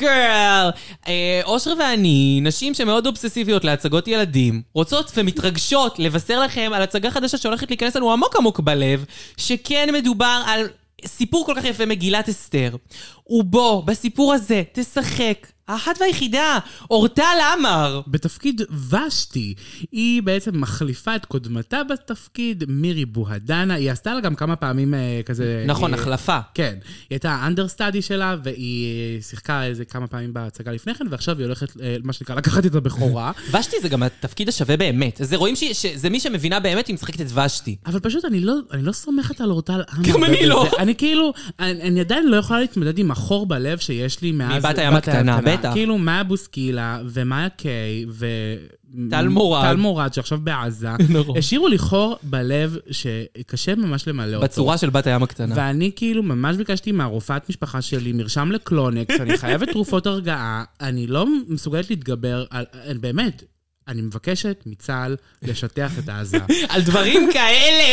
גרל! אה, אושר ואני, נשים שמאוד אובססיביות להצגות ילדים, רוצות ומתרגשות לבשר לכם על הצגה חדשה שהולכת להיכנס לנו עמוק עמוק בלב, שכן מדובר על... סיפור כל כך יפה, מגילת אסתר, ובו, בסיפור הזה, תשחק האחת והיחידה, אורטל עמר. בתפקיד ושתי. היא בעצם מחליפה את קודמתה בתפקיד, מירי בוהדנה. היא עשתה לה גם כמה פעמים אה, כזה... נכון, היא- החלפה. כן. היא הייתה האנדרסטאדי שלה, והיא אה, שיחקה איזה כמה פעמים בהצגה לפני כן, ועכשיו היא הולכת, אה, מה שנקרא, לקחת את הבכורה. ושתי זה גם התפקיד השווה באמת. זה רואים ש- שזה מי שמבינה באמת היא משחקת את ושתי. אבל פשוט אני לא, אני לא סומכת על אורטל עמר. גם אני. לא. אני כאילו, אני, אני עדיין לא יכולה להתמודד עם החור בלב שיש לי מאז... מבת הים הקטנה, בטח. כאילו, מאיה בוסקילה, ומאיה קיי, ו... טל מורד. טל מורד, שעכשיו בעזה. נכון. השאירו לי חור בלב שקשה ממש למלא אותו. בצורה של בת הים הקטנה. ואני כאילו ממש ביקשתי מהרופאת משפחה שלי מרשם לקלונקס, אני חייבת תרופות הרגעה, אני לא מסוגלת להתגבר על... באמת, אני מבקשת מצה"ל לשטח את עזה. על דברים כאלה!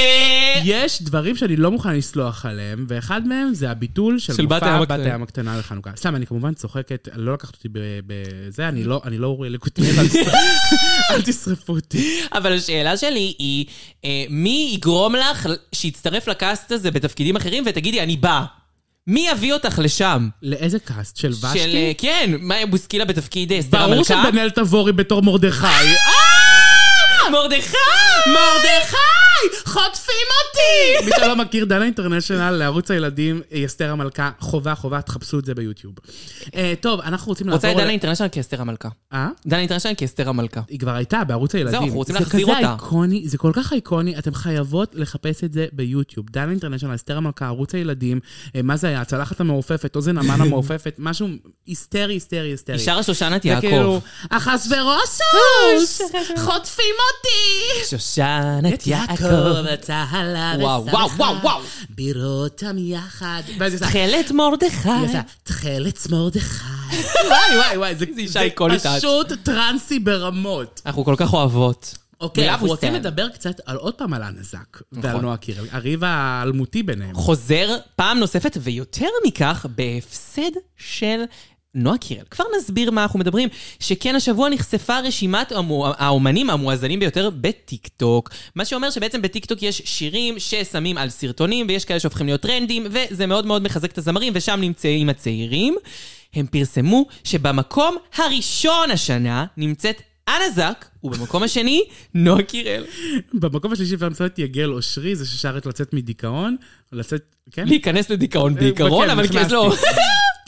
יש דברים שאני לא מוכן לסלוח עליהם, ואחד מהם זה הביטול של, של מופע בת. הים הקטנה לחנוכה. סתם, אני כמובן צוחקת, לא לקחת אותי בזה, אני לא אני לא אוריאל לקוטיאל, אל תש- אל תשרפו אותי. אבל השאלה שלי היא, אה, מי יגרום לך שיצטרף לקאסט הזה בתפקידים אחרים ותגידי, אני בא. מי יביא אותך לשם? לאיזה קאסט? של של, ושתי? אה, כן, מאיה בוסקילה בתפקיד אה, אסתר ברור המלכה? שבנאל תבורי בתור מרדכי. מרדכי! מרדכי! חוטפים אותי! מי שלא מכיר, דנה אינטרנשיונל לערוץ הילדים, היא אסתר המלכה, חובה, חובה, תחפשו את זה ביוטיוב. אה, טוב, אנחנו רוצים רוצה את לעבור... דנה אינטרנשיונל כאסתר המלכה. אה? דנה אינטרנשיונל כאסתר המלכה. היא כבר הייתה בערוץ הילדים. אנחנו רוצים זה להחזיר כזה אותה. איקוני, זה כל כך איקוני, אתם חייבות לחפש את זה ביוטיוב. דנה אינטרנשיונל, אסתר המלכה, ערוץ הילדים, אה, מה זה היה? הצלחת המעופפת, אוזן המן המעופפת, משהו היסטרי, היסטרי, היסטרי. היא שרה שושנת זה יעקב. אחשוורושוש, חוטפים אותי! שושנת יעקב. צהלה וואו, וואו, וואו. בירותם יחד. תכלת מרדכי. תכלת מרדכי. וואי, וואי, וואי, זה אישה איקונית את. פשוט טרנסי ברמות. אנחנו כל כך אוהבות. אוקיי, אנחנו רוצים. לדבר קצת על עוד פעם על הנזק. ועל נכון. נועה קירל, הריב האלמותי ביניהם. חוזר פעם נוספת, ויותר מכך, בהפסד של נועה קירל. כבר נסביר מה אנחנו מדברים. שכן השבוע נחשפה רשימת האומנים המואזנים ביותר בטיקטוק. מה שאומר שבעצם בטיקטוק יש שירים ששמים על סרטונים, ויש כאלה שהופכים להיות טרנדים, וזה מאוד מאוד מחזק את הזמרים, ושם נמצאים הצעירים. הם פרסמו שבמקום הראשון השנה נמצאת אנה זק, ובמקום השני, נועה קירל. במקום השלישי אפשר למצוא את יגל אושרי, זה ששר את לצאת מדיכאון. לצאת, כן? להיכנס לדיכאון בעיקרון, כן, אבל. כאילו...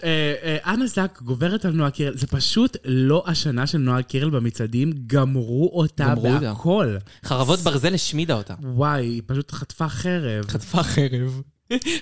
אה, אה, אנה זק גוברת על נועה קירל, זה פשוט לא השנה של נועה קירל במצעדים, גמרו אותה. בהכל. חרבות ברזל השמידה אותה. וואי, היא פשוט חטפה חרב. חטפה חרב.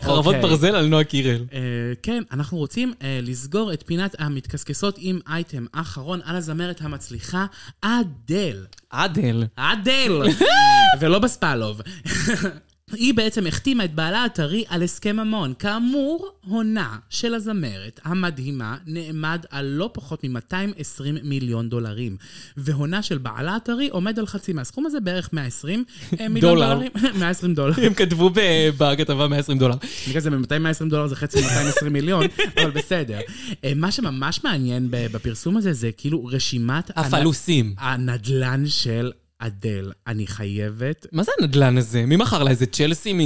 חרבות אוקיי. ברזל על נועה קירל. אה, כן, אנחנו רוצים לסגור את פינת המתקסקסות עם אייטם אחרון על הזמרת המצליחה, אדל. אדל. אדל! ולא בספלוב. היא בעצם החתימה את בעלה הטרי על הסכם ממון. כאמור, הונה של הזמרת המדהימה נאמד על לא פחות מ-220 מיליון דולרים. והונה של בעלה הטרי עומד על חצי מהסכום הזה, בערך 120 אה, מיליון דולר. דולרים. 120 דולר. הם כתבו בכתבה 120 דולר. בגלל זה ב-220 דולר זה חצי מ-220 מיליון, אבל בסדר. אה, מה שממש מעניין בפרסום הזה זה כאילו רשימת... הפלוסים. הנדלן של אדל. אני חייבת... מה זה הנדלן הזה? מי מכר לה איזה צ'לסי מ-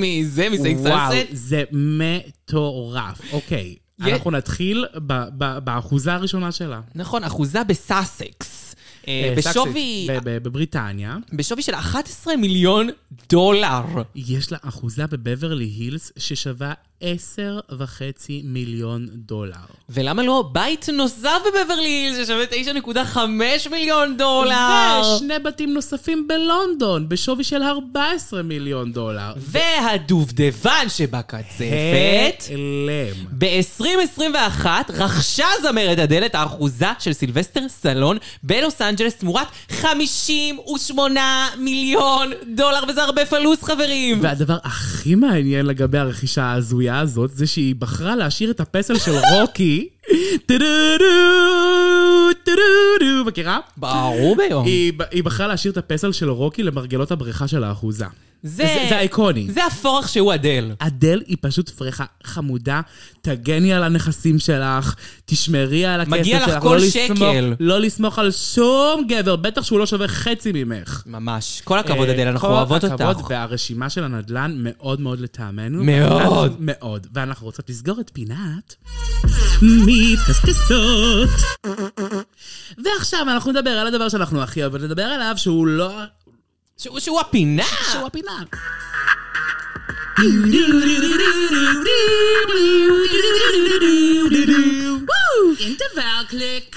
מזה, מסיינט וואו, סנסט? זה מטורף. אוקיי, אנחנו נתחיל באחוזה הראשונה שלה. נכון, אחוזה בסאסקס. אה, אה, בשווי... בבריטניה. בשווי של 11 מיליון דולר. יש לה אחוזה בבברלי הילס ששווה 10 וחצי מיליון דולר. ולמה לא בית נוסף בבברלי הילס ששווה 9.5 מיליון דולר? ושני בתים נוספים בלונדון בשווי של 14 מיליון דולר. והדובדבן שבקצפת... הלם. ב-2021 רכשה זמרת אדל את האחוזה של סילבסטר סלון בלוס אנג'לס תמורת 58 מיליון דולר, וזה הרבה פלוס חברים. והדבר הכי מעניין לגבי הרכישה ההזויה הזאת, זה שהיא בחרה להשאיר את הפסל של רוקי. טו-דו-דו, טו-דו-דו, מכירה? ברור ביום. היא, היא בחרה להשאיר את הפסל של רוקי למרגלות הבריכה של האחוזה. זה... זה- זה איקוני. זה הפרחה שהוא אדל. אדל היא פשוט פרחה חמודה, תגני על הנכסים שלך, תשמרי על הכסף שלך. מגיע לך לא כל לסמוך- שקל. לא לסמוך על שום גבר, בטח שהוא לא שווה חצי ממך. ממש. כל הכבוד, אה, אדל, אנחנו כל אוהבות הכבוד, אותך. והרשימה של הנדל"ן מאוד מאוד לטעמנו. מאוד. מאוד. ואנחנו רוצות לסגור את פינת. מתקסקסות. ועכשיו אנחנו נדבר על הדבר שאנחנו הכי אוהבות לדבר עליו, שהוא לא... שהוא- שהוא הפינה. שהוא הפינה. אינטרבל קליק.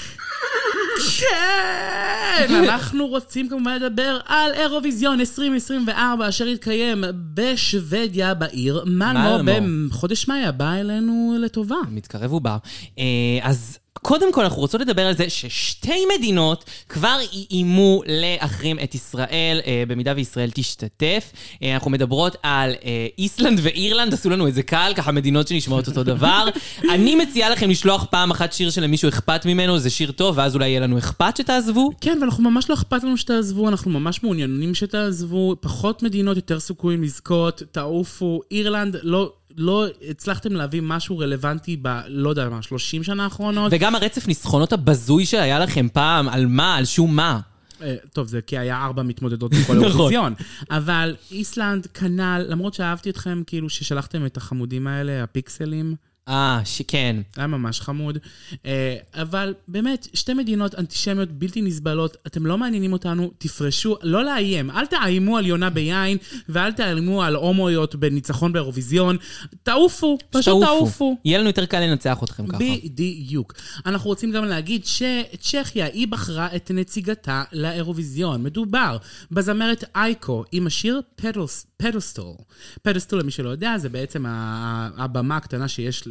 כן! אנחנו רוצים כמובן לדבר על אירוויזיון 2024, אשר יתקיים בשוודיה, בעיר מלמו, מלמו. בחודש מאי הבא אלינו לטובה. מתקרב ובא. אה, אז קודם כל אנחנו רוצות לדבר על זה ששתי מדינות כבר איימו להחרים את ישראל, אה, במידה וישראל תשתתף. אה, אנחנו מדברות על אה, איסלנד ואירלנד, עשו לנו את זה קל, ככה מדינות שנשמעות אותו דבר. אני מציעה לכם לשלוח פעם אחת שיר שלמישהו אכפת ממנו, זה שיר טוב, ואז אולי יהיה לנו אכפת שתעזבו. כן, ואנחנו ממש לא אכפת לנו שתעזבו, אנחנו ממש מעוניינים שתעזבו. פחות מדינות, יותר סיכויים לזכות, תעופו. אירלנד, לא... לא הצלחתם להביא משהו רלוונטי ב... לא יודע מה, 30 שנה האחרונות. וגם הרצף ניסחונות הבזוי שהיה לכם פעם, על מה? על שום מה? אה, טוב, זה כי היה ארבע מתמודדות בכל נכון. האירוויזיון. אבל איסלנד, כנ"ל, למרות שאהבתי אתכם, כאילו, ששלחתם את החמודים האלה, הפיקסלים. אה, שכן. היה ממש חמוד. אה, אבל באמת, שתי מדינות אנטישמיות בלתי נסבלות, אתם לא מעניינים אותנו, תפרשו, לא לאיים. אל תאיימו על יונה ביין, ואל תאיימו על הומואיות בניצחון באירוויזיון. תעופו, פשוט תעופו. יהיה לנו יותר קל לנצח אתכם ככה. בדיוק. אנחנו רוצים גם להגיד שצ'כיה, היא בחרה את נציגתה לאירוויזיון. מדובר בזמרת אייקו עם השיר pedes- pedestal. Pedestal, למי שלא יודע, זה בעצם הבמה הקטנה שיש,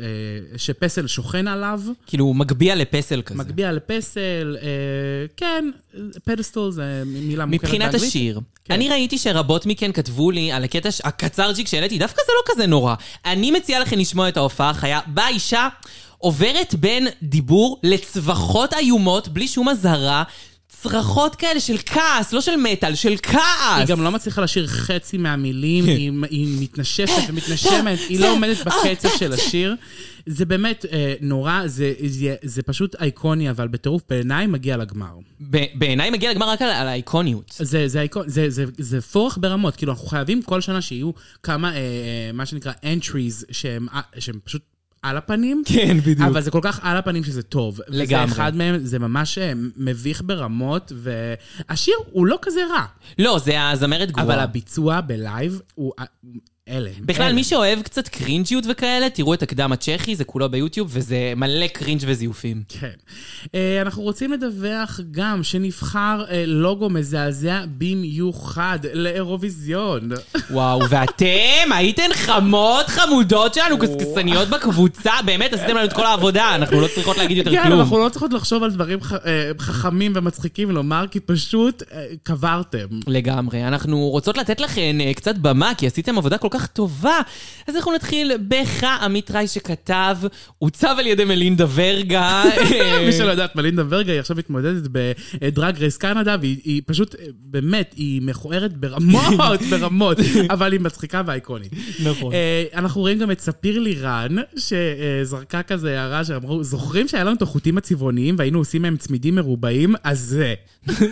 שפסל שוכן עליו. כאילו, הוא מגביה לפסל כזה. מגביה לפסל, אה, כן, pedestal זה מילה מוכרת מבחינת באנגלית. השיר, כן. אני ראיתי שרבות מכן כתבו לי על הקטע הקצרצ'יק שהעליתי, דווקא זה לא כזה נורא. אני מציעה לכם לשמוע את ההופעה החיה, בה אישה עוברת בין דיבור לצווחות איומות, בלי שום אזהרה. צרחות כאלה של כעס, לא של מטאל, של כעס. היא גם לא מצליחה לשיר חצי מהמילים, היא, היא מתנשפת ומתנשמת, היא לא עומדת בקצב של השיר. זה באמת אה, נורא, זה, זה, זה פשוט אייקוני, אבל בטירוף בעיניי מגיע לגמר. בעיניי מגיע לגמר רק על, על האיקוניות. זה, זה, אייקון, זה, זה, זה פורח ברמות, כאילו אנחנו חייבים כל שנה שיהיו כמה, אה, אה, מה שנקרא entries, שהם, אה, שהם פשוט על הפנים. כן, בדיוק. אבל זה כל כך על הפנים שזה טוב. לגמרי. וזה אחד מהם, זה ממש אה, מביך ברמות, והשיר הוא לא כזה רע. לא, זה הזמרת גרועה. אבל הביצוע בלייב הוא הלם. בכלל, הלם. מי שאוהב קצת קרינג'יות וכאלה, תראו את הקדם הצ'כי, זה כולו ביוטיוב, וזה מלא קרינג' וזיופים. כן. אה, אנחנו רוצים לדווח גם שנבחר אה, לוגו מזעזע במיוחד לאירוויזיון. וואו, ואתם הייתן חמות חמודות שלנו, קשקשניות בקבוצה, באמת עשיתם לנו את כל העבודה, אנחנו לא צריכות להגיד יותר כן, כלום. אנחנו לא צריכות לחשוב על דברים אה, חכמים ומצחיקים לומר, כי פשוט קברתם. לגמרי. אנחנו רוצות לתת לכן קצת במה, כי עשיתם עבודה כל כך טובה. אז אנחנו נתחיל בך, עמית רייש שכתב, עוצב על ידי מלינדה ורגה. מי שלא יודעת, מלינדה ורגה היא עכשיו מתמודדת בדרג רייס קנדה, והיא היא פשוט, אה, באמת, היא מכוערת ברמות, ברמות, אבל היא מצחיקה ואייקונית. נכון. אה, אנחנו רואים גם את ספיר לירן, שזרקה כזה הערה שאמרו, זוכרים שהיה לנו את החוטים הצבעוניים והיינו עושים מהם צמידים מרובעים? אז זה.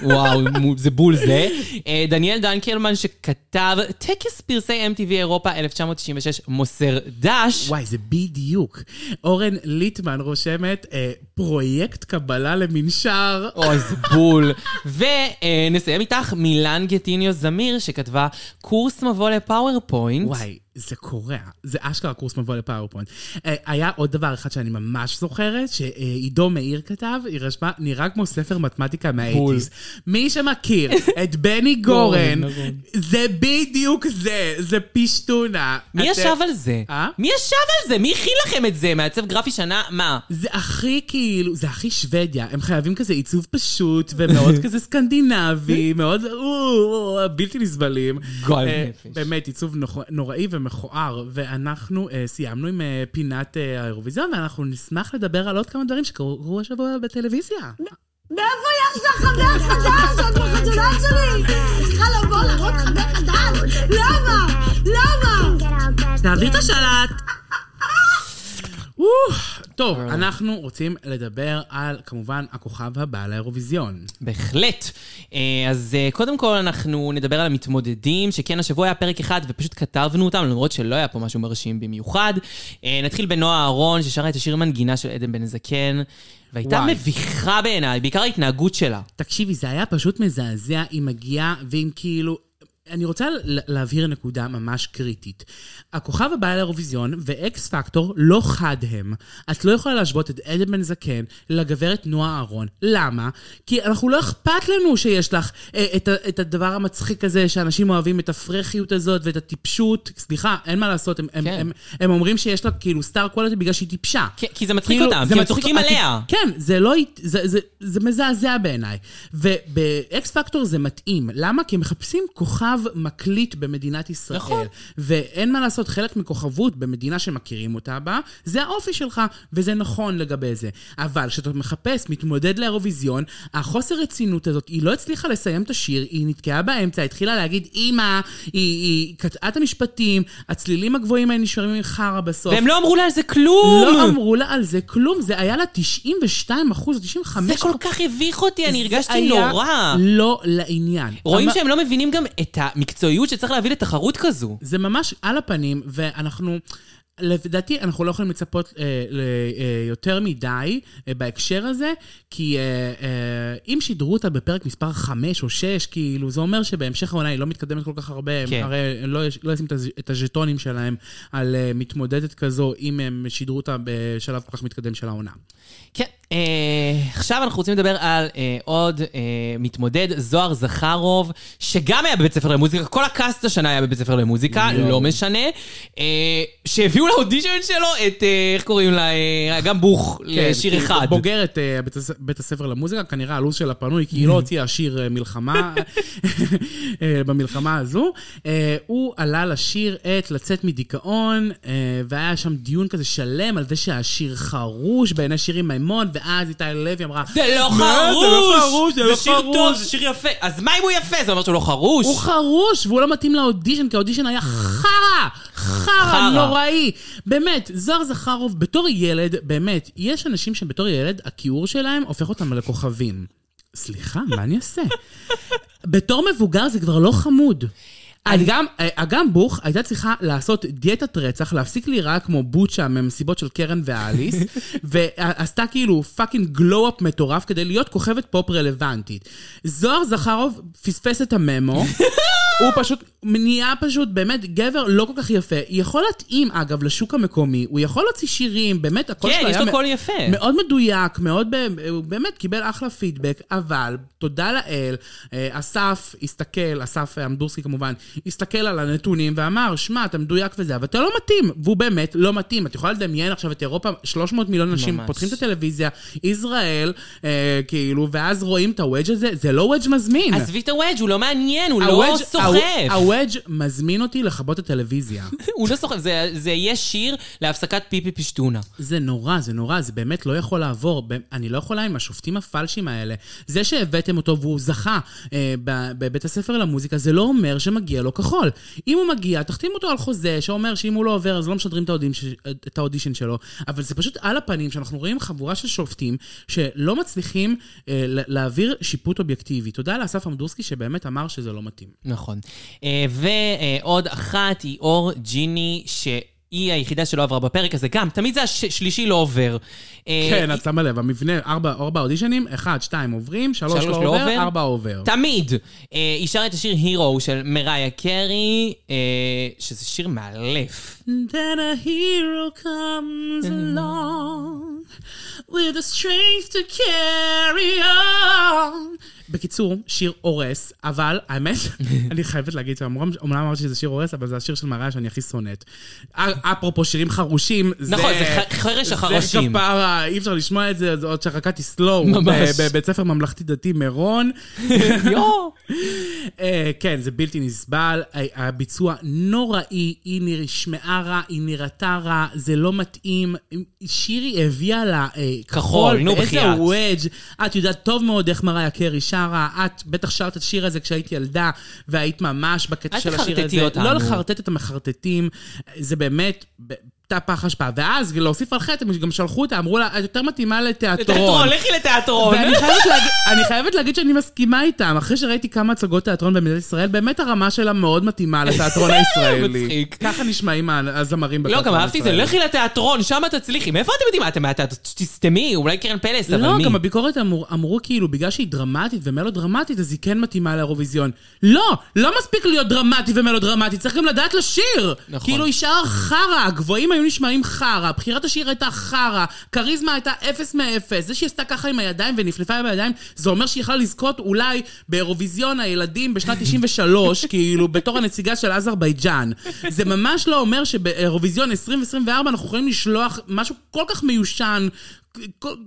וואו, זה בול זה. אה, דניאל דנקלמן שכתב, טקס פרסי MTV אירופה 1996 מוסר דש. וואי, זה בדיוק. אורן ליטמן רושמת, אה, פרויקט קבלה למנשר. אוי, זה בול. ונסיים איתך מילן גטיניו זמיר, שכתבה קורס מבוא ל PowerPoint. וואי, זה קורע. זה אשכרה קורס מבוא ל PowerPoint. אה, היה עוד דבר אחד שאני ממש זוכרת, שעידו מאיר כתב, היא רשמה, נראה כמו ספר מתמטיקה. מה eighties. מי שמכיר את בני גורן, נכון. זה בדיוק זה, זה פשטונה. מי ישב על זה? אה? מי ישב על זה? מי הכין לכם את זה? מעצב גרפי שנה? מה? זה הכי כאילו, זה הכי שוודיה. הם חייבים כזה עיצוב פשוט ומאוד כזה סקנדינבי, מאוד או, בלתי נסבלים. גועל אה, נפש. באמת עיצוב נוראי ומכוער. ואנחנו אה, סיימנו עם אה, פינת אה, האירוויזיון, ואנחנו נשמח לדבר על עוד כמה דברים שקרו השבוע בטלוויזיה. מאיפה יש לך חבר חדש? את בחתונה שלי! צריכה לבוא להראות לך מחדש? למה? למה? תעביר את השלט. טוב, אנחנו רוצים לדבר על, כמובן, הכוכב הבא לאירוויזיון. בהחלט. אה, אז אה, קודם כל אנחנו נדבר על המתמודדים, שכן השבוע היה פרק אחד ופשוט כתבנו אותם, למרות שלא היה פה משהו מרשים במיוחד. נתחיל בנועה אהרון, ששרה את השיר מנגינה של עדן בן זקן, והייתה וואי. מביכה בעיניי, בעיקר ההתנהגות שלה. תקשיבי, זה היה פשוט מזעזע, היא מגיעה, ואם כאילו... אני רוצה להבהיר נקודה ממש קריטית. הכוכב הבא לאירוויזיון ואקס פקטור לא חד הם. את לא יכולה להשוות את עדן בן זקן לגברת נועה אהרון. למה? כי אנחנו לא אכפת לנו שיש לך אה, את, את הדבר המצחיק הזה שאנשים אוהבים, את הפרחיות הזאת ואת הטיפשות. סליחה, אין מה לעשות, הם, הם, כן. הם, הם אומרים שיש לה כאילו סטאר קוולטי בגלל שהיא טיפשה. כי- כי זה מצחיק כאילו, אותם, זה כי הם צוחקים עליה. כן, זה לא... זה, זה, זה מזעזע בעיניי. ובאקס פקטור זה מתאים. למה? כי הם מחפשים כוכב מקליט במדינת ישראל. נכון. ואין מה לעשות, חלק מכוכבות במדינה שמכירים אותה בה, זה האופי שלך, וזה נכון לגבי זה. אבל כשאתה מחפש מתמודד לאירוויזיון, החוסר רצינות הזאת, היא לא הצליחה לסיים את השיר, היא נתקעה באמצע, התחילה להגיד, אימא, היא, היא קטעה את המשפטים, הצלילים הגבוהים האלה נשארים עם חרא בסוף. והם לא אמרו לה על זה כלום! לא אמרו לה על זה כלום, זה היה לה 92 אחוז, 95 זה כל כך הביך אותי, אני הרגשתי נורא. לא לעניין. רואים אבל- שהם לא מבינים גם את המקצועיות שצריך להביא לתחרות כזו. זה ממש על הפנים, ואנחנו... לדעתי, אנחנו לא יכולים לצפות אה, ליותר מדי אה, בהקשר הזה, כי אה, אה, אם שידרו אותה בפרק מספר 5 או 6, כאילו, זה אומר שבהמשך העונה היא לא מתקדמת כל כך הרבה, הם כן. הרי לא, יש- לא ישים את הז- את הז'טונים שלהם על אה, מתמודדת כזו, אם הם שידרו אותה בשלב כל כך מתקדם של העונה. כן, אה, עכשיו אנחנו רוצים לדבר על אה, עוד אה, מתמודד, זוהר זכרוב, שגם היה בבית ספר למוזיקה, כל הקאסט השנה היה בבית ספר למוזיקה. לא משנה, אה, שהביאו לאודישן שלו את, אה, איך קוראים לה, אה, גם בוך לשיר כי אחד. בוגרת אה, בית הס- בית הספר למוזיקה, כנראה הלו"ז שלה פנוי, כי היא לא הוציאה שיר אה, מלחמה אה, במלחמה הזו. אה, הוא עלה לשיר את לצאת מדיכאון, אה, והיה שם דיון כזה שלם על זה שהשיר חרוש בעיני שירי מימון, ואז איתי לוי אמרה... זה לא "מה, זה לא חרוש! חרוש, זה לא שיר חרוש." טוב, זה שיר יפה. אז מה אם הוא יפה? זה אומר שהוא לא חרוש? הוא חרוש, והוא לא מתאים לאודישן, כי האודישן היה חרא חרא. נוראי. באמת, זוהר זכרוב, בתור ילד, באמת, יש אנשים שבתור ילד, הכיעור שלהם הופך אותם לכוכבים. סליחה, מה אני אעשה? בתור מבוגר זה כבר לא חמוד. אגם, אגם בוך הייתה צריכה לעשות דיאטת רצח, להפסיק להיראה כמו בוצ'ה ממסיבות של קרן ואליס, ועשתה כאילו fucking glow-up מטורף כדי להיות כוכבת פופ רלוונטית. זוהר זכרוב פספס את ה memo, הוא פשוט נהיה פשוט באמת גבר לא כל כך יפה. יכול להתאים, אגב, לשוק המקומי, הוא יכול להוציא שירים, באמת, הקול כן, שלו יש היה לו מ- קול יפה. מאוד מדויק, מאוד, הוא באמת קיבל אחלה פידבק, אבל תודה לאל, אה, אסף הסתכל, אסף אמדורסקי כמובן, הסתכל על הנתונים ואמר, שמע, אתה מדויק וזה, אבל אתה לא מתאים, והוא באמת לא מתאים. את יכולה לדמיין עכשיו את אירופה, 300 מיליון אנשים ממש. פותחים את הטלוויזיה, ישראל, אה, כאילו, ואז רואים את הוודג' הזה, זה לא וודג' מזמין. עזבי את הוודג', הוא לא מעניין, הוא לא הוודג'- סוחף. הוודג' מזמין אותי לכבות את הטלוויזיה. הוא לא סוחף, זה- זה יהיה שיר להפסקת פיפי פשטונה. זה נורא, זה נורא, זה באמת לא יכול לעבור. אני לא יכולה עם השופטים הפלשים האלה. זה שהבאתם אותו והוא זכה אה, בבית הספר למוזיקה, זה לא אומר שמגיע לו כחול. אם הוא מגיע, תחתים אותו על חוזה שאומר שאם הוא לא עובר אז לא משדרים את האודישן, שלו. אבל זה פשוט על הפנים שאנחנו רואים חבורה של שופטים שלא מצליחים אה, להעביר שיפוט אובייקטיבי. תודה לאסף עמדורסקי שבאמת אמר שזה לא מתאים. נכון. אה, ועוד אחת היא אור ג'יני, שהיא היחידה שלא עברה בפרק הזה. גם, תמיד זה השלישי לא עובר. אה, כן, את שמה לב, המבנה, ארבע, ארבע אודישנים, אחד, שתיים עוברים, שלוש, שלוש לא לא עובר. ארבע עובר. תמיד. אה, היא שרה את השיר הירו של מריה קרי, שזה שיר מאלף. Then a hero comes along with the strength to carry on. בקיצור, שיר הורס, אבל האמת, אני חייבת להגיד שאומנם אומנם אמרתי שזה שיר הורס, אבל זה השיר של מריה שאני הכי שונאת. אפרופו שירים חרושים, זה... נכון, זה חרש החרשים. זה כפרה, אי אפשר לשמוע את זה, עוד שרקתי סלואו. ממש. בבית ספר ממלכתי דתי מירון. יואו. אה, כן, זה בלתי נסבל. ה- הביצוע נוראי, היא נשמעה רע, היא נראתה רע, זה לא מתאים. שירי הביאה לה אה, כחול, נו, בחייאת. וודג'. את יודעת טוב מאוד איך מריה קרי שרה, את בטח שרת את השיר הזה כשהיית ילדה, והיית ממש בקטע אל של השיר תחרטטי הזה. אותנו. לא לחרטט את המחרטטים, זה באמת... ב- תא פח אשפה. ואז, להוסיף על חטא, הם גם שלחו אותה, אמרו לה, את יותר מתאימה לתיאטרון. לתיאטרון, לכי לתיאטרון. ואני חייבת, להגיד, אני חייבת להגיד שאני מסכימה איתם. אחרי שראיתי כמה הצגות תיאטרון במדינת ישראל, באמת הרמה שלה מאוד מתאימה לתיאטרון הישראלי. מצחיק. ככה נשמעים הזמרים לא, בתיאטרון גם אהבתי את זה, הישראלי. לכי לתיאטרון, שם תצליחי. מאיפה אתם יודעים? מה, אתם מהתיאטרון? תסתמי, אולי קרן פלס, אבל לא, מי? גם בביקורת אמרו, אמרו כאילו, בגלל שהיא דרמטית ומלודרמטית, אז היא כן מתאימה לאירוויזיון. לא, לא מספיק להיות דרמטי ומלודרמטי, צריך גם לדעת לשיר. נכון. כאילו, היא שרה חרא, הגבוהים היו נשמעים חרא, בחירת השיר הייתה חרא, כריזמה הייתה אפס מאפס. זה שהיא עשתה ככה עם הידיים ונפלפה עם הידיים, זה אומר שהיא יכלה לזכות אולי באירוויזיון הילדים בשנת 93, כאילו, בתור הנציגה של אזרבייג'אן. זה ממש לא אומר שבאירוויזיון 2024 אנחנו יכולים לשלוח משהו כל כך מיושן,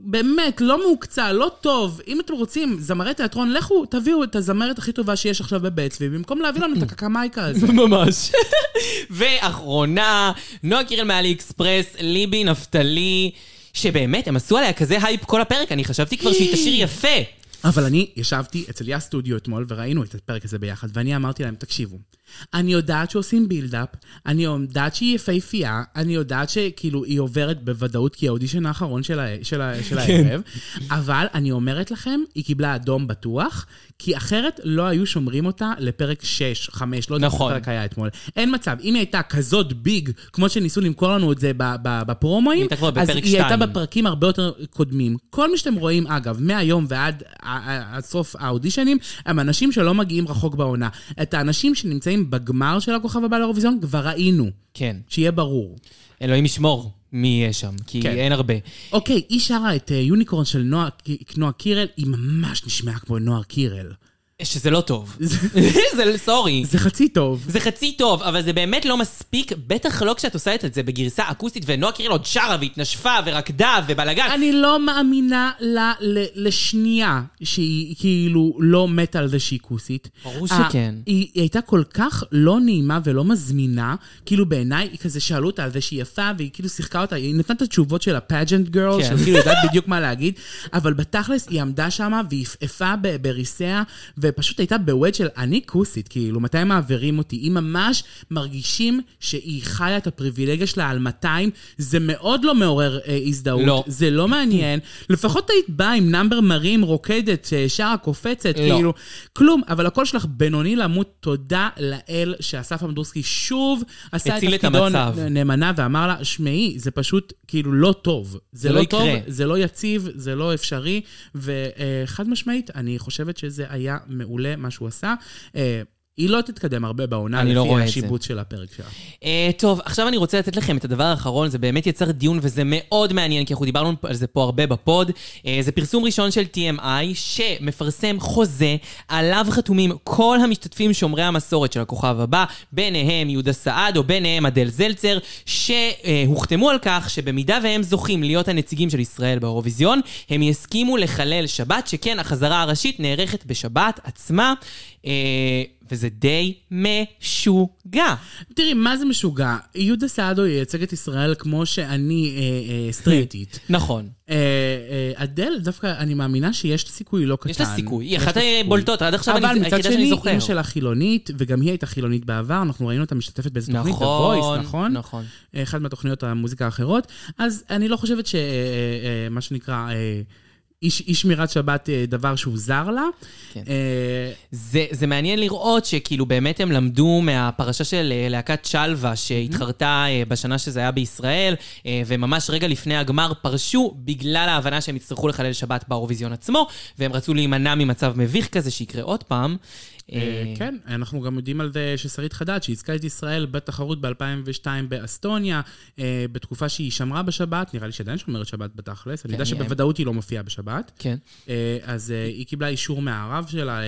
באמת, לא מהוקצע, לא טוב. אם אתם רוצים זמרי תיאטרון, לכו, תביאו את הזמרת הכי טובה שיש עכשיו בבית צבי, במקום להביא לנו את הקקמייקה הזה. ממש. ואחרונה, נועה קירל מ AliExpress, ליבי נפתלי, שבאמת, הם עשו עליה כזה הייפ כל הפרק, אני חשבתי כבר שהיא תשיר יפה. אבל אני ישבתי אצל יא סטודיו אתמול וראינו את הפרק הזה ביחד, ואני אמרתי להם, תקשיבו, אני יודעת שעושים build-up, אני יודעת שהיא יפהפייה, אני יודעת שכאילו היא עוברת בוודאות כי האודישן האחרון של, ה, של, ה, של הערב, אבל אני אומרת לכם, היא קיבלה אדום בטוח, כי אחרת לא היו שומרים אותה לפרק 6, 5, לא יודע נכון. איך הפרק היה אתמול. אין מצב, אם היא הייתה כזאת ביג, כמו שניסו למכור לנו את זה בפרומואים, הייתה אז היא הייתה שתיים. בפרקים הרבה יותר קודמים. כל מי שאתם רואים, אגב, מהיום ועד סוף האודישנים, הם אנשים שלא מגיעים רחוק בעונה. את האנשים שנמצאים בגמר של הכוכב הבא לאירוויזיון כבר ראינו, כן, שיהיה ברור. אלוהים ישמור מי יהיה שם, כי כן. אין הרבה. אוקיי, היא שרה את אה, יוניקורן של נועה נועה קירל, היא ממש נשמעה כמו נועה קירל. שזה לא טוב. זה סורי. זה חצי טוב. זה חצי טוב, אבל זה באמת לא מספיק, בטח לא כשאת עושה את זה בגרסה אקוסטית, ונועה קירל עוד שרה והתנשפה ורקדה ובלאגן. אני לא מאמינה לה לשנייה שהיא כאילו לא מתה על זה שהיא כוסית. ברור שכן. היא, הייתה כל כך לא נעימה ולא מזמינה, כאילו בעיניי, היא כזה שאלו אותה על זה שהיא יפה, והיא כאילו שיחקה אותה, היא נתנה את התשובות של הפאג'נט גרל. שכאילו יודעת בדיוק מה להגיד, אבל בתכלס היא עמדה שם והיא עפעפה בריסיה, ופשוט הייתה בווד של אני כוסית, כאילו, מתי מעבירים אותי? היא ממש מרגישים שהיא חיה את הפריבילגיה שלה על 200, זה מאוד לא מעורר אה, הזדהות. לא. זה לא מעניין. לפחות היית באה עם נאמבר מרים, רוקדת, אה, שרה, קופצת, לא. כאילו, כלום. אבל הקול שלך בינוני למות, תודה לאל שאסף עמדורסקי שוב עשה את תפקידו נאמנה ואמר לה, שמעי, זה פשוט כאילו לא טוב. זה לא לא יקרה. טוב, זה לא יציב, זה לא אפשרי, וחד משמעית, אני חושבת שזה היה מעולה מה שהוא עשה. היא לא תתקדם הרבה בעונה, לא לפי את השיבוץ של הפרק שלה. אה, טוב, עכשיו אני רוצה לתת לכם את הדבר האחרון, זה באמת יצר דיון וזה מאוד מעניין, כי אנחנו דיברנו על זה פה הרבה בפוד. אה, זה פרסום ראשון של TMI, שמפרסם חוזה, עליו חתומים כל המשתתפים שומרי המסורת של הכוכב הבא, ביניהם יהודה סעד או ביניהם אדל זלצר, שהוחתמו על כך שבמידה והם זוכים להיות הנציגים של ישראל באירוויזיון, הם יסכימו לחלל שבת, שכן החזרה הראשית נערכת בשבת עצמה. אה, וזה די משוגע. תראי, מה זה משוגע? יהודה סעדו ייצג את ישראל כמו שאני אה, אה, סטרייטית. נכון. אה, אה, אדל, דווקא אני מאמינה שיש סיכוי לא קטן. יש לה סיכוי, היא אחת. הבולטות, עד עכשיו אני- אבל מצד היחידה שאני שני, זוכר. אימא שלה חילונית, וגם היא הייתה חילונית בעבר, אנחנו ראינו אותה משתתפת באיזה תוכנית, The נכון, נכון? נכון. אחת מהתוכניות המוזיקה האחרות. אז אני לא חושבת שמה שנקרא... אה, אי אי שמירת שבת אה, דבר שהוא זר לה. כן. אה, זה, זה מעניין לראות שכאילו באמת הם למדו מהפרשה של אה, להקת שלווה שהתחרתה אה, בשנה שזה היה בישראל, אה, וממש רגע לפני הגמר פרשו בגלל ההבנה שהם יצטרכו לחלל שבת באירוויזיון עצמו, והם רצו להימנע ממצב מביך כזה שיקרה עוד פעם. אה, כן, אנחנו גם יודעים על זה ששרית חדד, שייצגה את ישראל בתחרות ב-2002 באסטוניה, אה, בתקופה שהיא שמרה בשבת, נראה לי שעדיין שומרת שבת בתכלס, אני יודע אני- שבוודאות היא לא מופיעה בשבת. כן. אה, אז אה, היא קיבלה אישור מהרב שלה, אה, אה,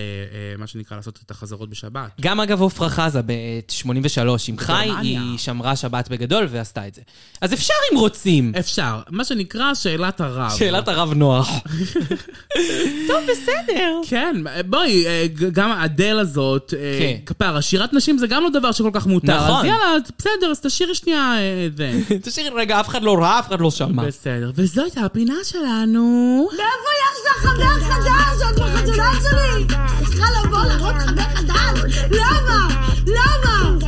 מה שנקרא, לעשות את החזרות בשבת. גם אגב עופרה חזה ב-83 עם חי. היא שמרה שבת בגדול ועשתה את זה. אז אפשר אם רוצים. אפשר, מה שנקרא שאלת הרב. שאלת הרב נוח. טוב, בסדר. כן, בואי, אה, גם אדל אדל הזאת, אה, כן. כפרה, שירת נשים זה גם לא דבר שכל כך מותר. נכון. אז יאללה, בסדר, אז תשאירי שנייה אה, את זה. תשאיר רגע, אף אחד לא ראה, אף אחד לא שמע. בסדר, וזו הייתה הפינה שלנו. מאיפה יש לך חבר חדש? את בחתונה שלי! צריכה לבוא לראות חבר חדש! למה? למה?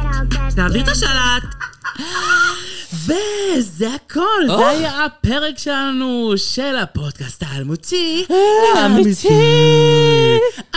תעביר את השלט. וזה הכל. זה היה הפרק שלנו של הפודקאסט האלמותי. אמיתי.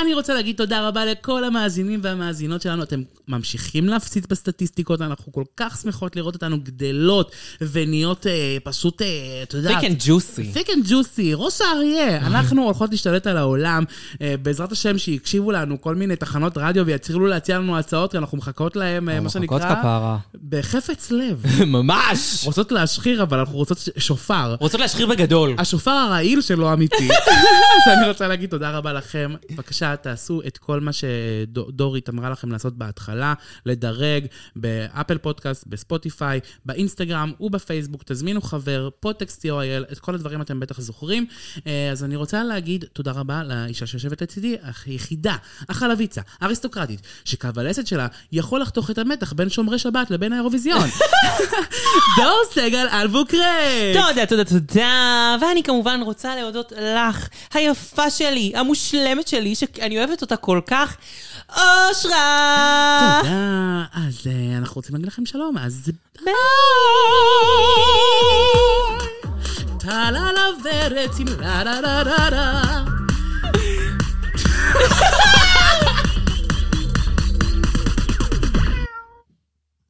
אני רוצה להגיד תודה רבה לכל המאזינים והמאזינות שלנו. אתם ממשיכים להפציץ בסטטיסטיקות, אנחנו כל כך שמחות לראות אותנו גדלות ונהיות אה, פשוט, אה, את יודעת... Thick and juicy. Thick and juicy, ראש האריה. אנחנו הולכות להשתלט על העולם. אה, בעזרת השם שיקשיבו לנו כל מיני תחנות רדיו ויתחילו להציע לנו הצעות, כי אנחנו מחכות להם, אה, מה שנקרא... מחכות כפרה. בחפץ לב. ממש. רוצות להשחיר, אבל אנחנו רוצות שופר. רוצות להשחיר בגדול. השופר הרעיל של לא אמיתי. אז אני רוצה להגיד תודה רבה לכם. בבקשה, תעשו את כל מה שדורית אמרה לכם לעשות בהתחלה, לדרג ב Apple Podcast, ב Spotify, באינסטגרם ובפייסבוק. תזמינו חבר, פודטקסט co.il, את כל הדברים אתם בטח זוכרים. אה, אז אני רוצה להגיד תודה רבה לאישה שיושבת לצידי, היחידה, החלביצה, האריסטוקרטית, שקו הלסת שלה יכול לחתוך את המתח בין שומרי שבת לבין האירוויזיון. דור סגל אלבוקרק! תודה, תודה, תודה. ואני כמובן רוצה להודות לך, היפה שלי, המושלמת שלי, שאני אוהבת אותה כל כך, אושרה! תודה. אז אה, אנחנו רוצים להגיד לכם שלום, אז ביי! טלה לוורת עם לה לה לה לה לה